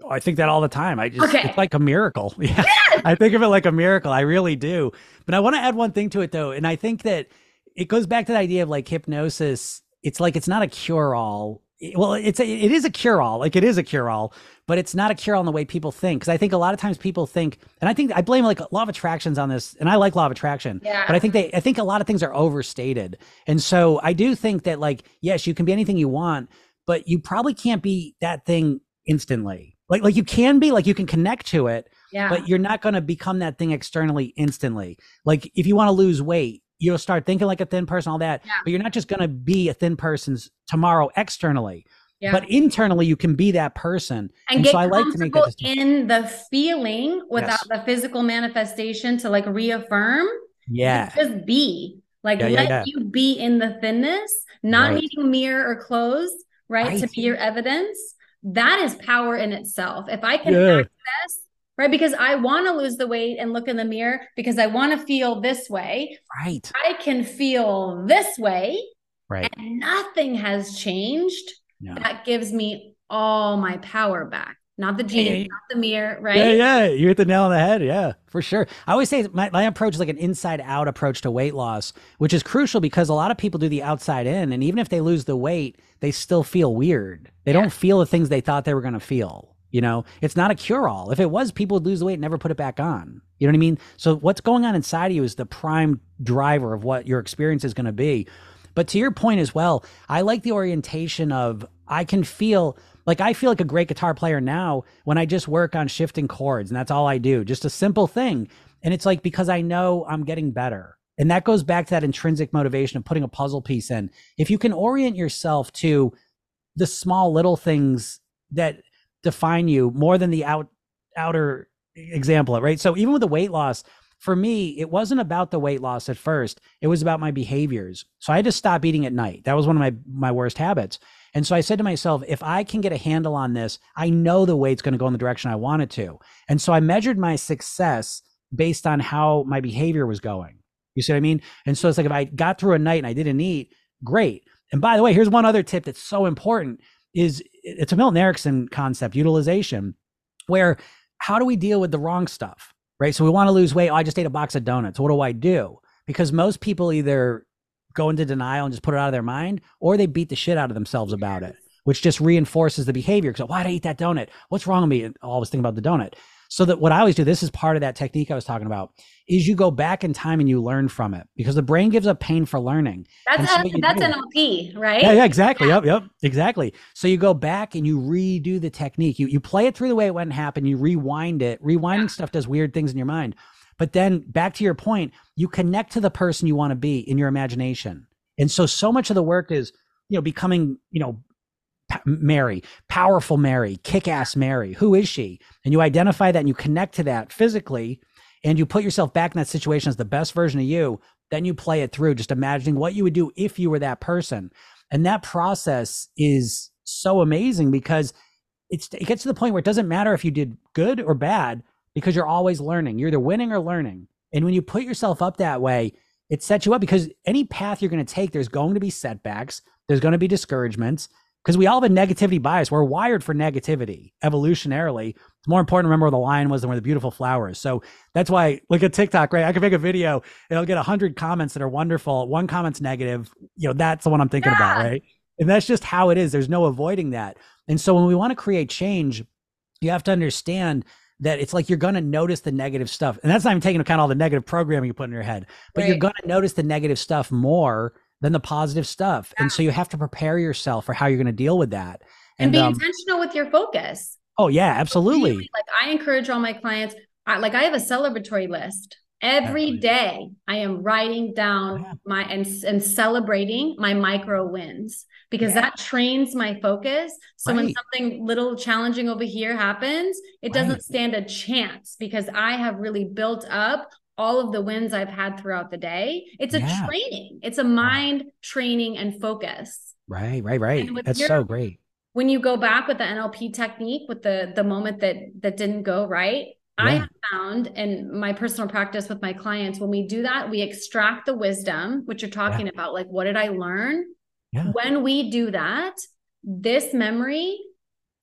I think that all the time. I just okay. it's like a miracle. <laughs> Yeah. Yes! I think of it like a miracle. I really do. But I want to add one thing to it though. And I think that it goes back to the idea of like hypnosis. It's like it's not a cure all well it's a, it is a cure all like it is a cure all but it's not a cure all in the way people think because i think a lot of times people think and i think i blame like law of attractions on this and i like law of attraction yeah. but i think they i think a lot of things are overstated and so i do think that like yes you can be anything you want but you probably can't be that thing instantly like like you can be like you can connect to it yeah. but you're not going to become that thing externally instantly like if you want to lose weight you'll start thinking like a thin person, all that. Yeah. But you're not just going to be a thin person's tomorrow externally. Yeah. But internally, you can be that person, and, and get so I like to make that in the feeling without yes. the physical manifestation to like reaffirm. Yeah, just be like yeah, let yeah, you be in the thinness, not right. needing mirror or clothes, right, right, to be your evidence. That is power in itself. If I can access right? Because I want to lose the weight and look in the mirror because I want to feel this way. Right. I can feel this way. Right. And nothing has changed. No. That gives me all my power back. Not the hey, not the mirror, right? Yeah, yeah. You hit the nail on the head. Yeah, for sure. I always say my, my approach is like an inside out approach to weight loss, which is crucial because a lot of people do the outside in. And even if they lose the weight, they still feel weird. They yeah. don't feel the things they thought they were going to feel. You know, it's not a cure all. If it was, people would lose the weight and never put it back on. You know what I mean? So what's going on inside of you is the prime driver of what your experience is going to be. But to your point as well, I like the orientation of I can feel like I feel like a great guitar player now when I just work on shifting chords and that's all I do. Just a simple thing. And it's like because I know I'm getting better. And that goes back to that intrinsic motivation of putting a puzzle piece in. If you can orient yourself to the small little things that define you more than the out outer example, right? So even with the weight loss, for me, it wasn't about the weight loss at first. It was about my behaviors. So I had to stop eating at night. That was one of my my worst habits. And so I said to myself, if I can get a handle on this, I know the weight's going to go in the direction I want it to. And so I measured my success based on how my behavior was going. You see what I mean? And so it's like if I got through a night and I didn't eat, great. And by the way, here's one other tip that's so important is it's a Milton Erickson concept, utilization, where how do we deal with the wrong stuff? Right. So we want to lose weight. Oh, I just ate a box of donuts. What do I do? Because most people either go into denial and just put it out of their mind, or they beat the shit out of themselves about it, which just reinforces the behavior. So why did I eat that donut? What's wrong with me? And always think about the donut. So that what I always do, this is part of that technique I was talking about, is you go back in time and you learn from it because the brain gives up pain for learning. That's so a, that's NLP, right? Yeah, yeah, exactly. Yeah. Yep, yep, exactly. So you go back and you redo the technique. You you play it through the way it went and happened. You rewind it. Rewinding yeah. stuff does weird things in your mind. But then back to your point, you connect to the person you want to be in your imagination. And so, so much of the work is, you know, becoming, you know, Mary, powerful Mary, kick ass Mary. Who is she? And you identify that and you connect to that physically and you put yourself back in that situation as the best version of you. Then you play it through, just imagining what you would do if you were that person. And that process is so amazing because it's, it gets to the point where it doesn't matter if you did good or bad because you're always learning. You're either winning or learning. And when you put yourself up that way, it sets you up because any path you're going to take, there's going to be setbacks, there's going to be discouragements because we all have a negativity bias. We're wired for negativity evolutionarily. It's more important to remember where the lion was than where the beautiful flowers. So that's why look at TikTok, right? I can make a video, it'll get a hundred comments that are wonderful. One comment's negative. You know, that's the one I'm thinking yeah. about, right? And that's just how it is. There's no avoiding that. And so when we want to create change, you have to understand that it's like you're going to notice the negative stuff. And that's not even taking account all the negative programming you put in your head, but right. you're going to notice the negative stuff more than the positive stuff. Yeah. And so you have to prepare yourself for how you're going to deal with that. And, and be um, intentional with your focus. Oh yeah, absolutely. Really, like I encourage all my clients, I, like I have a celebratory list. Every day I am writing down my and, and celebrating my micro wins because yeah. that trains my focus. So right. when something little challenging over here happens, it right. doesn't stand a chance because I have really built up all of the wins I've had throughout the day. It's a yeah. training. It's a mind training and focus. Right, right, right. That's your, so great. When you go back with the NLP technique with the the moment that that didn't go right, yeah. I have found in my personal practice with my clients when we do that, we extract the wisdom, which you're talking yeah. about like what did I learn? Yeah. When we do that, this memory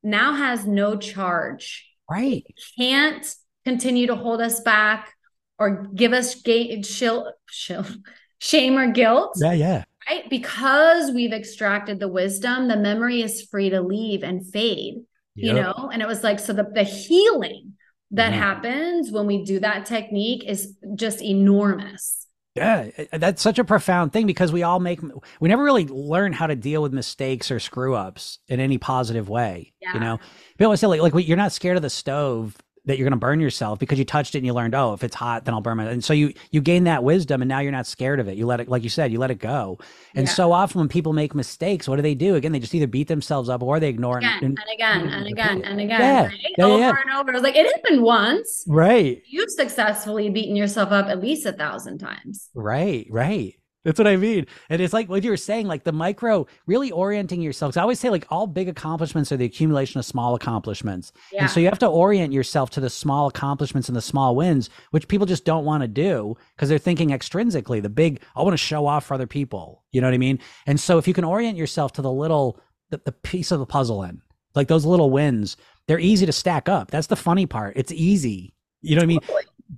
now has no charge. Right. It can't continue to hold us back or give us ga- shill, shill, <laughs> shame or guilt. Yeah, yeah. Right? Because we've extracted the wisdom, the memory is free to leave and fade. Yep. You know, and it was like so the the healing that mm-hmm. happens when we do that technique is just enormous. Yeah, that's such a profound thing because we all make we never really learn how to deal with mistakes or screw ups in any positive way. Yeah. You know, people say like like you're not scared of the stove that you're going to burn yourself because you touched it and you learned, oh, if it's hot, then I'll burn it. And so you you gain that wisdom, and now you're not scared of it. You let it, like you said, you let it go. And yeah. so often when people make mistakes, what do they do? Again, they just either beat themselves up or they ignore again, it. And, and again and again and again. Yeah. Right? yeah over yeah. and over. It was like it happened once. Right. You've successfully beaten yourself up at least a thousand times. Right. Right. That's what I mean. And it's like what you were saying, like the micro, really orienting yourself. I always say, like, all big accomplishments are the accumulation of small accomplishments. Yeah. And so you have to orient yourself to the small accomplishments and the small wins, which people just don't want to do because they're thinking extrinsically, the big, I want to show off for other people. You know what I mean? And so if you can orient yourself to the little, the, the piece of the puzzle in, like those little wins, they're easy to stack up. That's the funny part. It's easy. You know what I mean?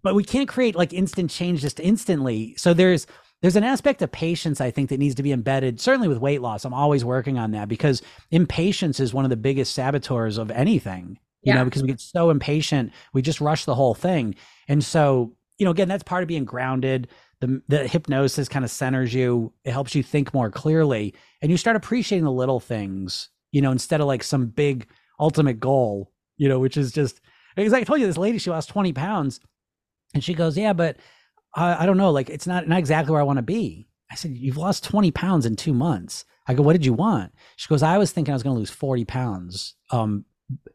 But we can't create like instant change just instantly. So there's, there's an aspect of patience I think that needs to be embedded. Certainly with weight loss, I'm always working on that because impatience is one of the biggest saboteurs of anything. You yeah. know, because we get so impatient, we just rush the whole thing. And so, you know, again, that's part of being grounded. The the hypnosis kind of centers you. It helps you think more clearly, and you start appreciating the little things. You know, instead of like some big ultimate goal. You know, which is just because I told you this lady she lost 20 pounds, and she goes, yeah, but I, I don't know, like it's not not exactly where I want to be. I said, You've lost 20 pounds in two months. I go, What did you want? She goes, I was thinking I was going to lose 40 pounds um,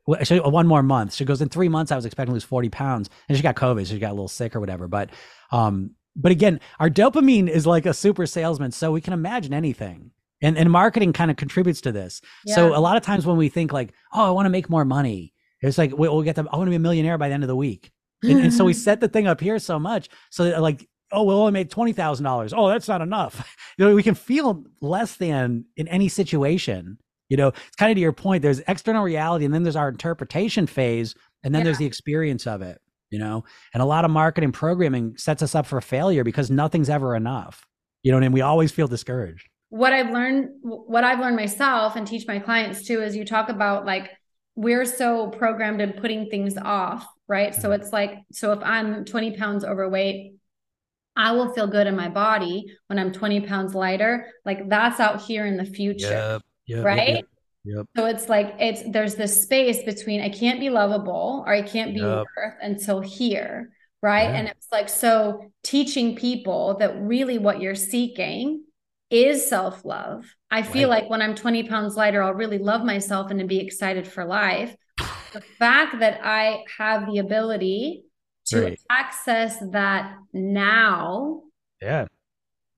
one more month. She goes, in three months, I was expecting to lose 40 pounds. And she got COVID. So she got a little sick or whatever. But, um, but again, our dopamine is like a super salesman. So we can imagine anything. And, and marketing kind of contributes to this. Yeah. So a lot of times when we think like, oh, I want to make more money, it's like, we'll get them, I want to be a millionaire by the end of the week. And, and so we <laughs> set the thing up here so much. So that like, oh, we'll only made $20,000. Oh, that's not enough. <laughs> You know, we can feel less than in any situation you know, it's kind of to your point. There's external reality, and then there's our interpretation phase, and then yeah. there's the experience of it. You know, and a lot of marketing programming sets us up for failure because nothing's ever enough. You know, and we always feel discouraged. What I've learned, what I've learned myself, and teach my clients too, is you talk about like we're so programmed in putting things off, right? Mm-hmm. So it's like, so if I'm 20 pounds overweight, I will feel good in my body when I'm 20 pounds lighter. Like that's out here in the future. Yep yep, right? Yep, yep, So it's like it's there's this space between I can't be lovable or I can't be worth until here, right? Yeah. And it's like so teaching people that really what you're seeking is self love. I feel right. like when I'm 20 pounds lighter, I'll really love myself and to be excited for life. The fact that I have the ability to right. access that now yeah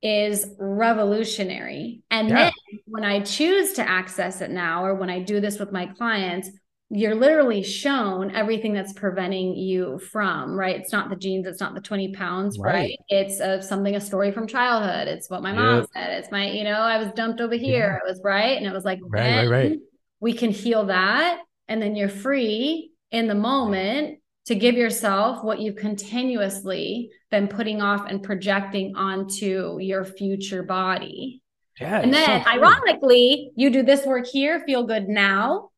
is revolutionary. And yeah. then when I choose to access it now, or when I do this with my clients, you're literally shown everything that's preventing you from right it's not the genes it's not the 20 pounds right, right? it's a, something a story from childhood it's what my mom yep. said it's my you know i was dumped over here yeah. it was right and it was like right right right we can heal that and then you're free in the moment to give yourself what you've continuously been putting off and projecting onto your future body. Yeah, and then so ironically, you do this work here, feel good now,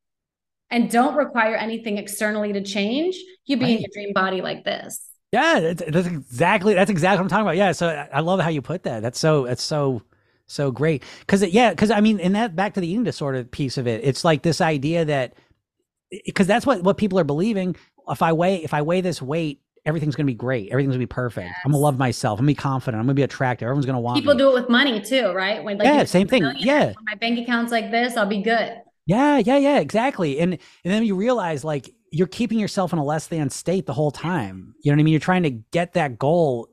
and don't require anything externally to change. You be right. in your dream body like this. Yeah, that's exactly that's exactly what I'm talking about. Yeah, so I love how you put that. That's so that's so so great because yeah, because I mean, in that back to the eating disorder piece of it, it's like this idea that because that's what what people are believing if I weigh if I weigh this weight, everything's gonna be great. Everything's gonna be perfect. Yes. I'm gonna love myself. I'm gonna be confident. I'm gonna be attractive. Everyone's gonna want. People me. do it with money too, right? When like yeah, same thing. Yeah, my bank account's like this, I'll be good. Yeah, yeah, yeah, exactly. And and then you realize like you're keeping yourself in a less than state the whole time. You know what I mean? You're trying to get that goal.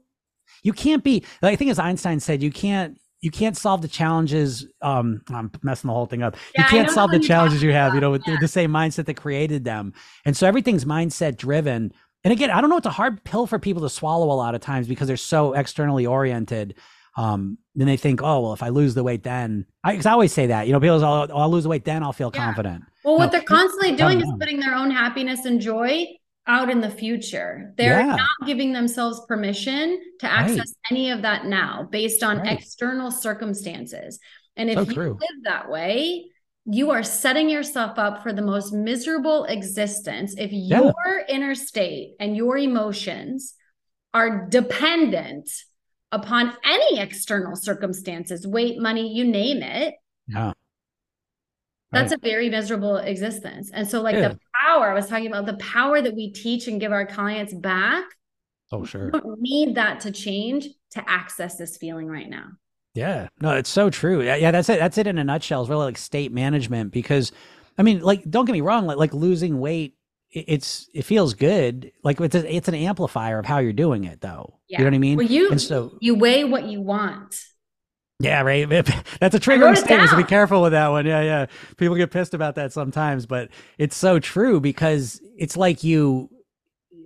You can't be. Like, I think as Einstein said, you can't you can't solve the challenges. Um, I'm messing the whole thing up. Yeah, you can't solve the challenges you have, you know, with yeah. the same mindset that created them. And so everything's mindset driven. And again, I don't know, it's a hard pill for people to swallow a lot of times because they're so externally oriented. Um, then they think, oh, well, if I lose the weight, then I, cause I always say that, you know, people say, oh, I'll lose the weight, then I'll feel yeah. confident. Well, what no, they're constantly doing is putting their own happiness and joy out in the future. They're yeah. not giving themselves permission to access right. any of that now based on right. external circumstances. And if so you true. live that way, you are setting yourself up for the most miserable existence if yeah. your inner state and your emotions are dependent upon any external circumstances, weight, money, you name it. Yeah. That's right. a very miserable existence. And so, like yeah. the power I was talking about, the power that we teach and give our clients back. Oh, sure. Need that to change to access this feeling right now. Yeah, no, it's so true. Yeah, yeah, that's it. That's it in a nutshell. It's really like state management because, I mean, like, don't get me wrong. Like, like losing weight, it's it feels good. Like it's a, it's an amplifier of how you're doing it, though. Yeah. You know what I mean? Well, you and so you weigh what you want. Yeah, right. <laughs> That's a triggering statement. So be careful with that one. Yeah, yeah. People get pissed about that sometimes, but it's so true because it's like you,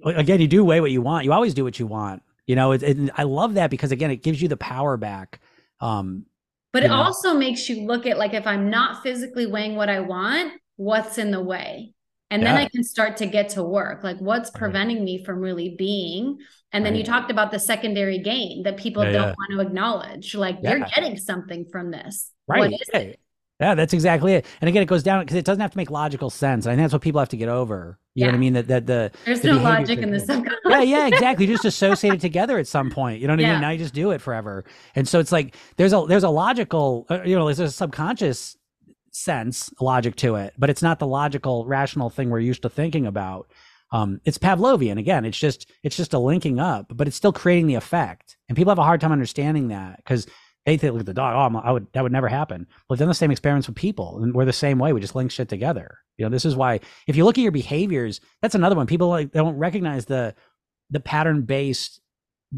again, you do weigh what you want. You always do what you want. You know, it, it, I love that because again, it gives you the power back. Um, but it know. also makes you look at like if I'm not physically weighing what I want, what's in the way? And yeah. then I can start to get to work. Like, what's preventing me from really being? And then right. you talked about the secondary gain that people yeah, don't yeah. want to acknowledge. Like, you're getting something from this. Right. What is it? Yeah, that's exactly it. And again, it goes down because it doesn't have to make logical sense. And I think that's what people have to get over. You yeah. know what I mean? That that the there's the no logic in the subconscious. Yeah, yeah, <laughs> exactly. You just associate it together at some point. You know what yeah. I mean? Now you just do it forever. And so it's like there's a there's a logical, uh, you know, there's a subconscious sense logic to it, but it's not the logical, rational thing we're used to thinking about. Um, it's Pavlovian again. It's just it's just a linking up, but it's still creating the effect, and people have a hard time understanding that because They think, look at the dog. Oh, I would that would never happen. Well, done the same experiments with people, and we're the same way. We just link shit together. You know, this is why if you look at your behaviors, that's another one. People like they don't recognize the the pattern based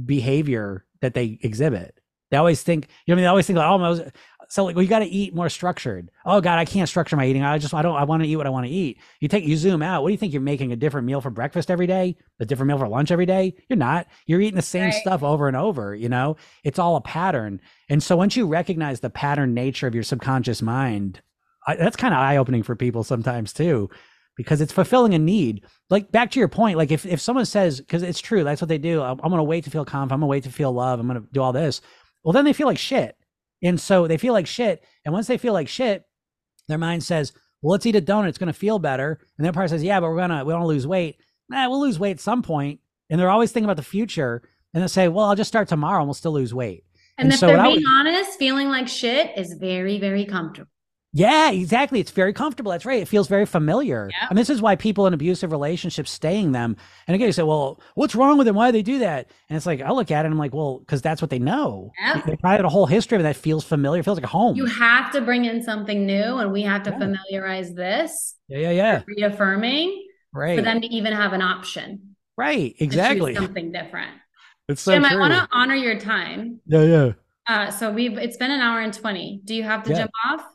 behavior that they exhibit. They always think, you know, I mean, they always think like, oh, so like, well, you got to eat more structured. Oh God, I can't structure my eating. I just, I don't, I want to eat what I want to eat. You take, you zoom out. What do you think? You're making a different meal for breakfast every day, a different meal for lunch every day. You're not. You're eating the same right. stuff over and over. You know, it's all a pattern. And so once you recognize the pattern nature of your subconscious mind, I, that's kind of eye opening for people sometimes too because it's fulfilling a need. Like back to your point, like if, if someone says, because it's true, that's what they do. I'm, I'm going to wait to feel confident. I'm going to wait to feel love. I'm going to do all this. Well, then they feel like shit. And so they feel like shit. And once they feel like shit, their mind says, well, let's eat a donut. It's going to feel better. And their part says, yeah, but we're going to, we want to lose weight. Nah, we'll lose weight at some point. And they're always thinking about the future. And they say, well, I'll just start tomorrow and we'll still lose weight. And, and if so they're being would, honest, feeling like shit is very, very comfortable. Yeah, exactly. It's very comfortable. That's right. It feels very familiar. Yep. And this is why people in abusive relationships stay in them. And again, you say, well, what's wrong with them? Why do they do that? And it's like, I look at it and I'm like, well, because that's what they know. Yep. They probably had a whole history of it that feels familiar. It feels like a home. You have to bring in something new and we have to yeah. familiarize this. Yeah, yeah, yeah. Reaffirming. Right. For them to even have an option. Right. Exactly. something different. It's so Jim, true. I want to honor your time. Yeah, yeah. Uh, so we've it's been an hour and 20. Do you have to yeah. jump off?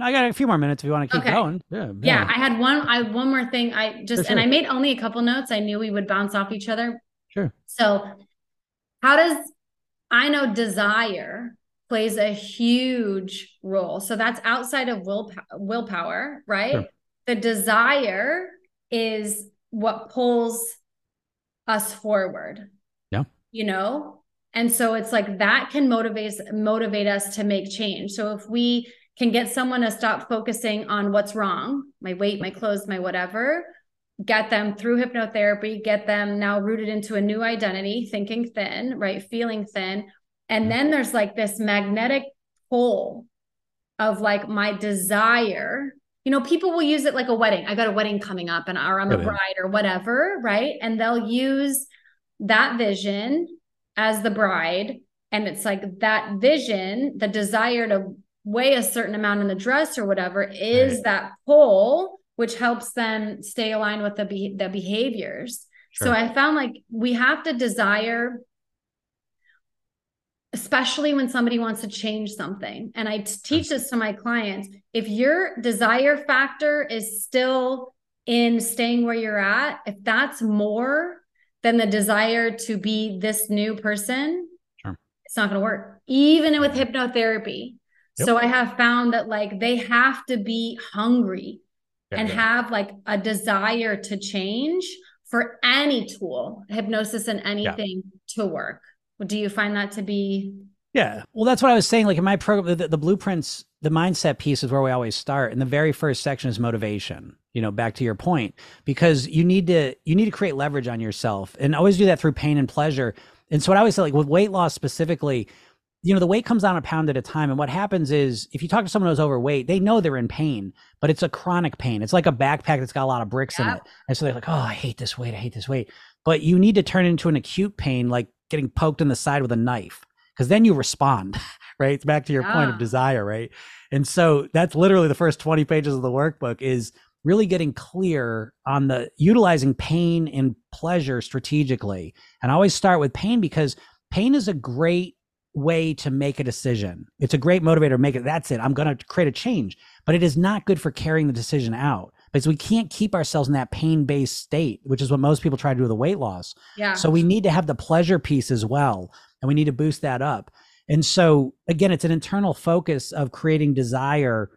I got a few more minutes if you want to keep okay. going. Yeah, yeah, yeah. I had one. I one more thing. I just sure. and I made only a couple notes. I knew we would bounce off each other. Sure. So, how does I know desire plays a huge role. So that's outside of will willpower, right? Sure. The desire is what pulls us forward. Yeah. You know, and so it's like that can motivate motivate us to make change. So if we can get someone to stop focusing on what's wrong, my weight, my clothes, my whatever, get them through hypnotherapy, get them now rooted into a new identity, thinking thin, right? Feeling thin. And then there's like this magnetic pull of like my desire. You know, people will use it like a wedding. I got a wedding coming up and or I'm a bride or whatever, right? And they'll use that vision as the bride. And it's like that vision, the desire to weigh a certain amount in the dress or whatever is right. that pull which helps them stay aligned with the be- the behaviors sure. so i found like we have to desire especially when somebody wants to change something and i teach this to my clients if your desire factor is still in staying where you're at if that's more than the desire to be this new person sure. it's not going to work even with mm-hmm. hypnotherapy Yep. So I have found that like they have to be hungry yeah, and yeah. have like a desire to change for any tool, hypnosis and anything yeah. to work. Do you find that to be? Yeah. Well, that's what I was saying. Like in my program, the, the blueprints, the mindset piece is where we always start. And the very first section is motivation you know back to your point because you need to you need to create leverage on yourself and always do that through pain and pleasure and so what i always say like with weight loss specifically you know, the weight comes down a pound at a time. And what happens is if you talk to someone who's overweight, they know they're in pain, but it's a chronic pain. It's like a backpack that's got a lot of bricks yeah. in it. And so they're like, oh, I hate this weight. I hate this weight. But you need to turn it into an acute pain, like getting poked in the side with a knife, because then you respond, <laughs> right? It's back to your yeah. point of desire, right? And so that's literally the first 20 pages of the workbook is really getting clear on the utilizing pain and pleasure strategically. And I always start with pain because pain is a great way to make a decision. It's a great motivator. Make it. That's it. I'm going to create a change, but it is not good for carrying the decision out because we can't keep ourselves in that pain based state, which is what most people try to do with the weight loss. Yeah. So we need to have the pleasure piece as well, and we need to boost that up. And so again, it's an internal focus of creating desire.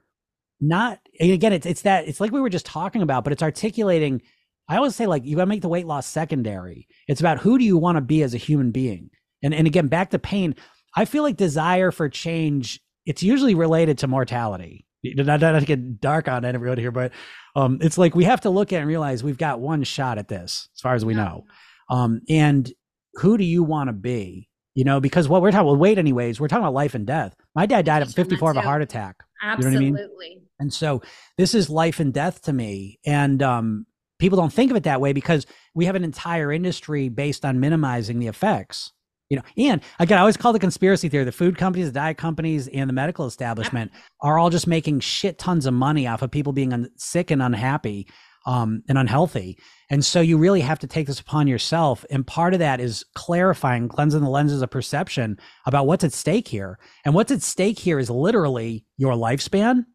Not again, it's it's that it's like we were just talking about, but it's articulating. I always say like you got to make the weight loss secondary. It's about who do you want to be as a human being. And and again, back to pain I feel like desire for change, it's usually related to mortality. Not, not to get dark on everyone here, but um, it's like we have to look at and realize we've got one shot at this, as far as we yeah. know. Um, and who do you want to be? You know, because what we're talking about, weight, anyways, we're talking about life and death. My dad died at 54 of a heart attack. Absolutely. You know I mean? And so this is life and death to me. And um, people don't think of it that way because we have an entire industry based on minimizing the effects You know, and again, I always call the conspiracy theory the food companies, the diet companies, and the medical establishment are all just making shit tons of money off of people being un- sick and unhappy um, and unhealthy. And so you really have to take this upon yourself. And part of that is clarifying, cleansing the lenses of perception about what's at stake here. And what's at stake here is literally your lifespan,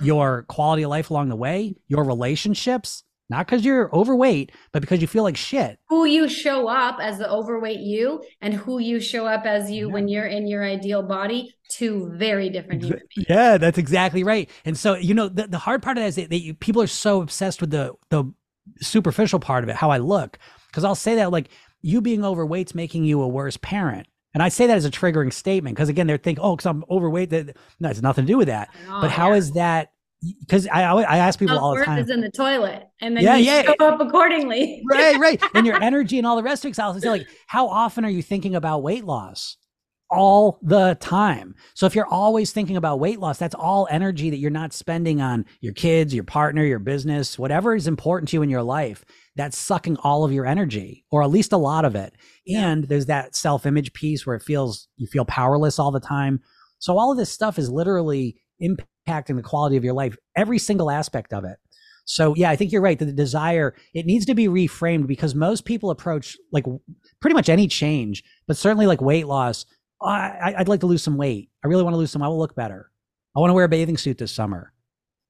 your quality of life along the way, your relationships, not because you're overweight, but because you feel like shit. Who you show up as the overweight you and who you show up as you yeah. when you're in your ideal body, two very different human beings. Yeah, that's exactly right. And so, you know, the, the hard part of that is that, that you, people are so obsessed with the the superficial part of it, how I look. Because I'll say that like you being overweight's making you a worse parent. And I say that as a triggering statement because again, they're thinking, oh, because I'm overweight. That no, it's nothing to do with that. Know, but how yeah. is that because I I ask people all the time. Is in the toilet, and then yeah, you yeah. show up accordingly. right, right, <laughs> and your energy and all the rest of it. I like, how often are you thinking about weight loss? All the time. So if you're always thinking about weight loss, that's all energy that you're not spending on your kids, your partner, your business, whatever is important to you in your life. That's sucking all of your energy, or at least a lot of it. Yeah. And there's that self-image piece where it feels you feel powerless all the time. So all of this stuff is literally impacting impacting the quality of your life, every single aspect of it. So yeah, I think you're right. That the desire it needs to be reframed because most people approach like pretty much any change, but certainly like weight loss. Oh, I, I'd like to lose some weight. I really want to lose some. I will look better. I want to wear a bathing suit this summer.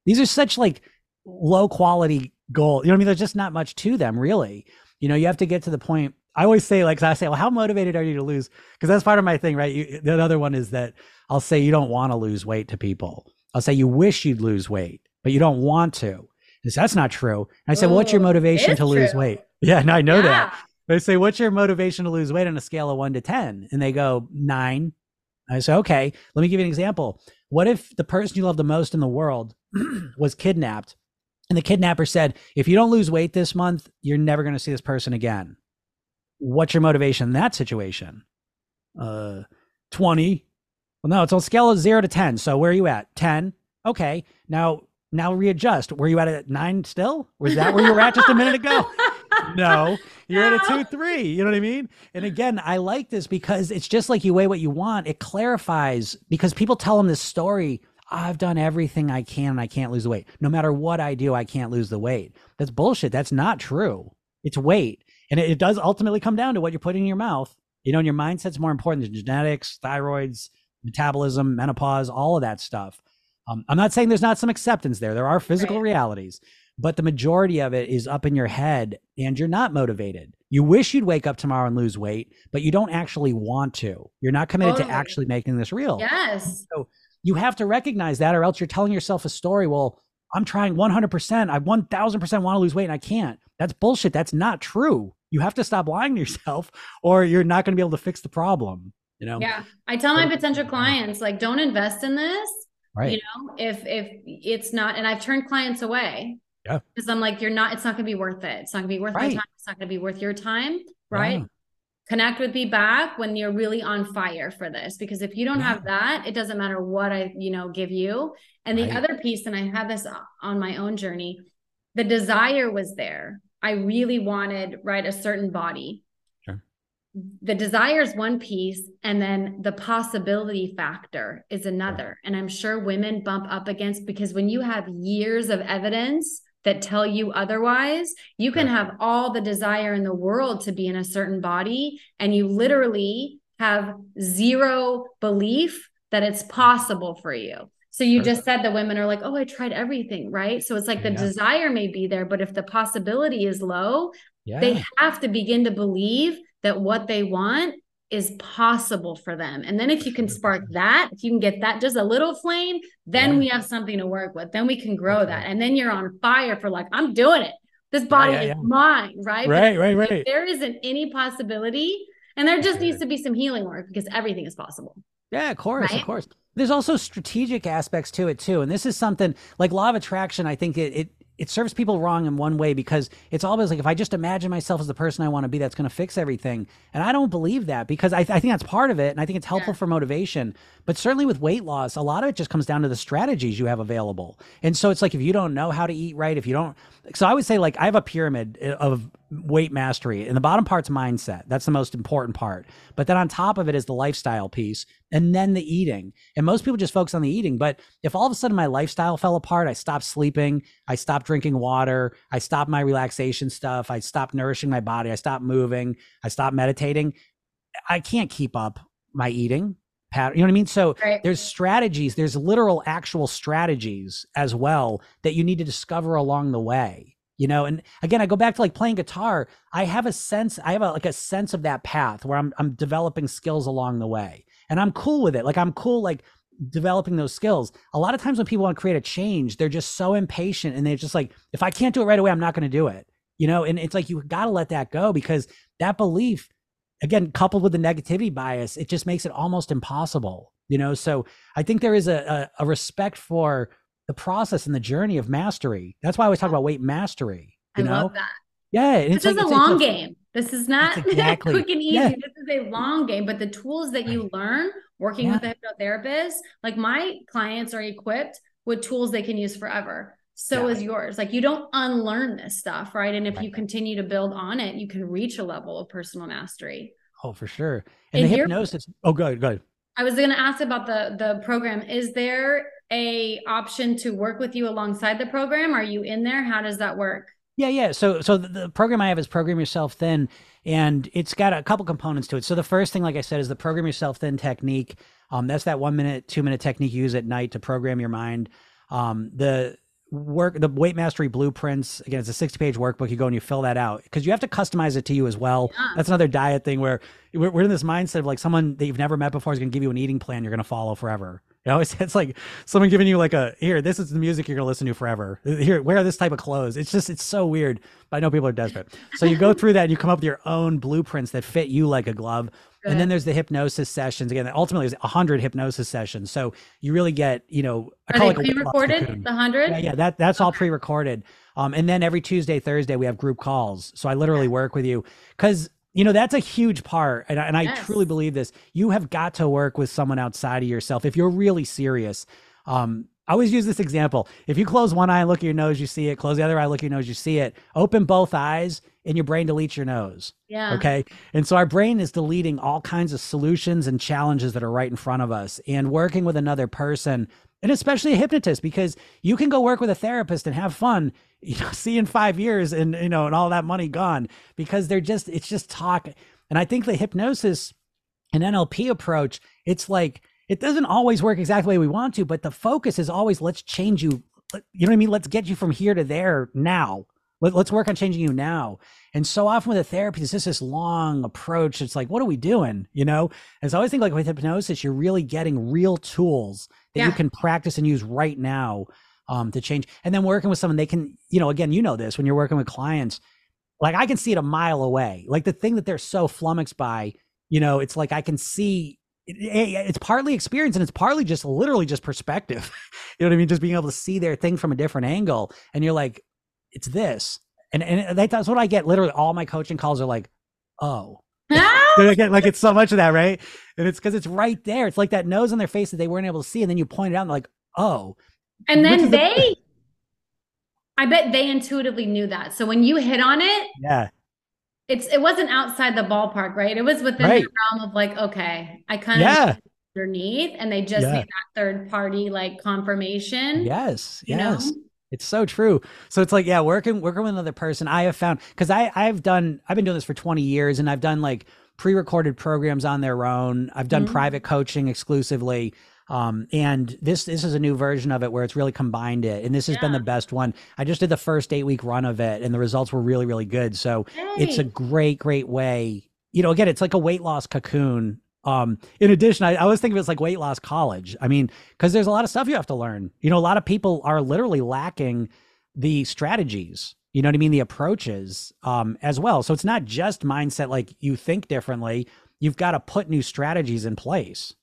These are such like low quality goals. You know what I mean? There's just not much to them, really. You know, you have to get to the point. I always say, like, I say, well, how motivated are you to lose? Because that's part of my thing, right? You, the other one is that I'll say you don't want to lose weight to people. I'll say you wish you'd lose weight, but you don't want to. So that's not true. And I say, well, what's your motivation to lose true. weight? <laughs> Yeah, and I know yeah. that. They say, what's your motivation to lose weight on a scale of one to 10? And they go, nine. I say, okay, let me give you an example. What if the person you love the most in the world <clears throat> was kidnapped and the kidnapper said, if you don't lose weight this month, you're never going to see this person again? What's your motivation in that situation? Uh, 20. Well, no, it's on scale of zero to 10. So where are you at? 10. Okay. Now, now readjust. Were you at a nine still? Was that where you were at just a minute ago? <laughs> no, you're no. at a two, three. You know what I mean? And again, I like this because it's just like you weigh what you want. It clarifies because people tell them this story. I've done everything I can and I can't lose the weight. No matter what I do, I can't lose the weight. That's bullshit. That's not true. It's weight. And it, it does ultimately come down to what you're putting in your mouth. You know, and your mindset's more important than genetics, thyroids, metabolism, menopause, all of that stuff. Um, I'm not saying there's not some acceptance there. There are physical right. realities, but the majority of it is up in your head and you're not motivated. You wish you'd wake up tomorrow and lose weight, but you don't actually want to. You're not committed totally. to actually making this real. Yes. So you have to recognize that, or else you're telling yourself a story. Well, I'm trying 100%. I 1000% want to lose weight and I can't. That's bullshit. That's not true. You have to stop lying to yourself, or you're not going to be able to fix the problem you know? Yeah. I tell my potential clients like don't invest in this right. you know if if it's not and i've turned clients away. Yeah. Because i'm like you're not it's not going to be worth it. It's not going to be worth right. my time. It's not going to be worth your time right? Yeah. connect with me back when you're really on fire for this because if you don't yeah. have that it doesn't matter what i you know give you. And the right. other piece and i had this on my own journey the desire was there. I really wanted right a certain body the desire is one piece and then the possibility factor is another and i'm sure women bump up against because when you have years of evidence that tell you otherwise you can have all the desire in the world to be in a certain body and you literally have zero belief that it's possible for you so you just said the women are like, oh, I tried everything, right? So it's like the yeah. desire may be there, but if the possibility is low, yeah. they have to begin to believe that what they want is possible for them. And then if you can spark that, if you can get that just a little flame, then yeah. we have something to work with. Then we can grow that. And then you're on fire for like, I'm doing it. This body yeah, yeah, is mine, right? Right, right, right. there isn't any possibility. And there just needs to be some healing work because everything is possible. Yeah, of course, right? of course. There's also strategic aspects to it too. And this is something like law of attraction, I think it, it it serves people wrong in one way because it's always like if I just imagine myself as the person I want to be, that's going to fix everything. And I don't believe that because I, th- I think that's part of it. And I think it's helpful yeah. for motivation. But certainly with weight loss, a lot of it just comes down to the strategies you have available. And so it's like if you don't know how to eat right, if you don't, so I would say like I have a pyramid eh, of weight mastery, and the bottom part's mindset. That's the most important part. But then on top of it is the lifestyle piece, and then the eating. And most people just focus on the eating. But if all of a sudden my lifestyle fell apart, I stopped sleeping, I stopped drinking water, I stopped my relaxation stuff, I stopped nourishing my body, I stopped moving, I stopped meditating, I can't keep up my eating pattern. You know what I mean? So right. there's strategies, there's literal actual strategies as well that you need to discover along the way. You know, and again, I go back to like playing guitar. I have a sense, I have a, like a sense of that path where I'm I'm developing skills along the way. And I'm cool with it. Like I'm cool like developing those skills. A lot of times when people want to create a change, they're just so impatient and they're just like, if I can't do it right away, I'm not going to do it. You know, and it's like you got to let that go because that belief again coupled with the negativity bias it just makes it almost impossible you know so i think there is a, a, a respect for the process and the journey of mastery that's why i always talk about weight mastery you I know love that yeah this is like, a long a, game this is not exactly, <laughs> quick and easy yeah. this is a long game but the tools that you learn working yeah. with a hypnotherapist like my clients are equipped with tools they can use forever so yeah. is yours. Like you don't unlearn this stuff, right? And if right. you continue to build on it, you can reach a level of personal mastery. Oh, for sure. And, and the hypnosis. Oh, good, good. I was going to ask about the the program. Is there a option to work with you alongside the program? Are you in there? How does that work? Yeah, yeah. So, so the, program I have is Program Yourself Thin, and it's got a couple components to it. So, the first thing, like I said, is the Program Yourself Thin technique. Um, that's that one minute, two minute technique you use at night to program your mind. Um, the work the weight mastery blueprints again it's a 60 page workbook you go and you fill that out because you have to customize it to you as well yeah. that's another diet thing where we're, we're in this mindset of like someone that you've never met before is going to give you an eating plan you're going to follow forever you know, <laughs> it's, it's like someone giving you like a here, this is the music you're gonna listen to forever. Here, wear this type of clothes. It's just it's so weird. But I know people are desperate. So you go through that and you come up with your own blueprints that fit you like a glove. Good. And then there's the hypnosis sessions. Again, ultimately there's hundred hypnosis sessions. So you really get, you know, I are they pre-recorded? The hundred? Yeah, yeah, that that's okay. all pre-recorded. Um, and then every Tuesday, Thursday, we have group calls. So I literally work with you because you know that's a huge part and, and yes. i truly believe this you have got to work with someone outside of yourself if you're really serious um, I always use this example. If you close one eye and look at your nose, you see it. Close the other eye, look at your nose, you see it. Open both eyes, and your brain deletes your nose. Yeah. Okay. And so our brain is deleting all kinds of solutions and challenges that are right in front of us. And working with another person and especially a hypnotist because you can go work with a therapist and have fun <laughs> you know see in five years and you know and all that money gone because they're just it's just talk. And i think the hypnosis and nlp approach it's like it doesn't always work exactly the way we want to but the focus is always let's change you. You know what i mean? Let's get you from here to there now. Let, us work on changing you now. And so often with a therapy it's just this long approach. It's like what are we doing? You know? And so i always think like with hypnosis you're really getting real tools that yeah. you can practice and use right now um, to change. And then working with someone, they can, you know, again, you know this when you're working with clients, like I can see it a mile away. Like the thing that they're so flummoxed by, you know, it's like I can see it's partly experience and it's partly just literally just perspective. <laughs> you know what I mean? Just being able to see their thing from a different angle. And you're like, it's this. And and that's what I get. Literally, all my coaching calls are like, oh. <laughs> <laughs> get like it's so much of that, right? And it's because it's right there. It's like that nose on their face that they weren't able to see, and then you point it out, and like, oh. And then they, the- I bet they intuitively knew that. So when you hit on it, yeah, it's it wasn't outside the ballpark, right? It was within right. the realm of like, okay, I kind of yeah. underneath, and they just yeah. need that third party like confirmation. Yes, yes. Know? It's so true. So it's like, yeah, working working with another person. I have found because I I've done I've been doing this for 20 years and I've done like pre-recorded programs on their own. I've done mm-hmm. private coaching exclusively. Um, and this this is a new version of it where it's really combined it, and this has yeah. been the best one. I just did the first eight week run of it, and the results were really really good. So hey. it's a great great way. You know, again, it's like a weight loss cocoon. Um, in addition, I, I always think of it as like weight loss college. I mean, because there's a lot of stuff you have to learn. You know, a lot of people are literally lacking the strategies you know what I mean? The approaches um, as well. So it's not just mindset like you think differently. You've got to put new strategies in place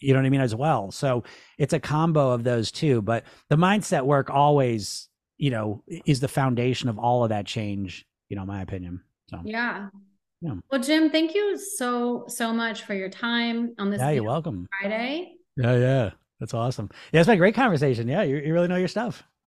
you know what I mean, as well. So it's a combo of those two. But the mindset work always, you know, is the foundation of all of that change, you know, my opinion. So yeah. Yeah. Well, Jim, thank you so so much for your time on this. Yeah, you're welcome. Friday. Yeah, yeah, that's awesome. Yeah, it's been a great conversation. Yeah, you, you really know your stuff.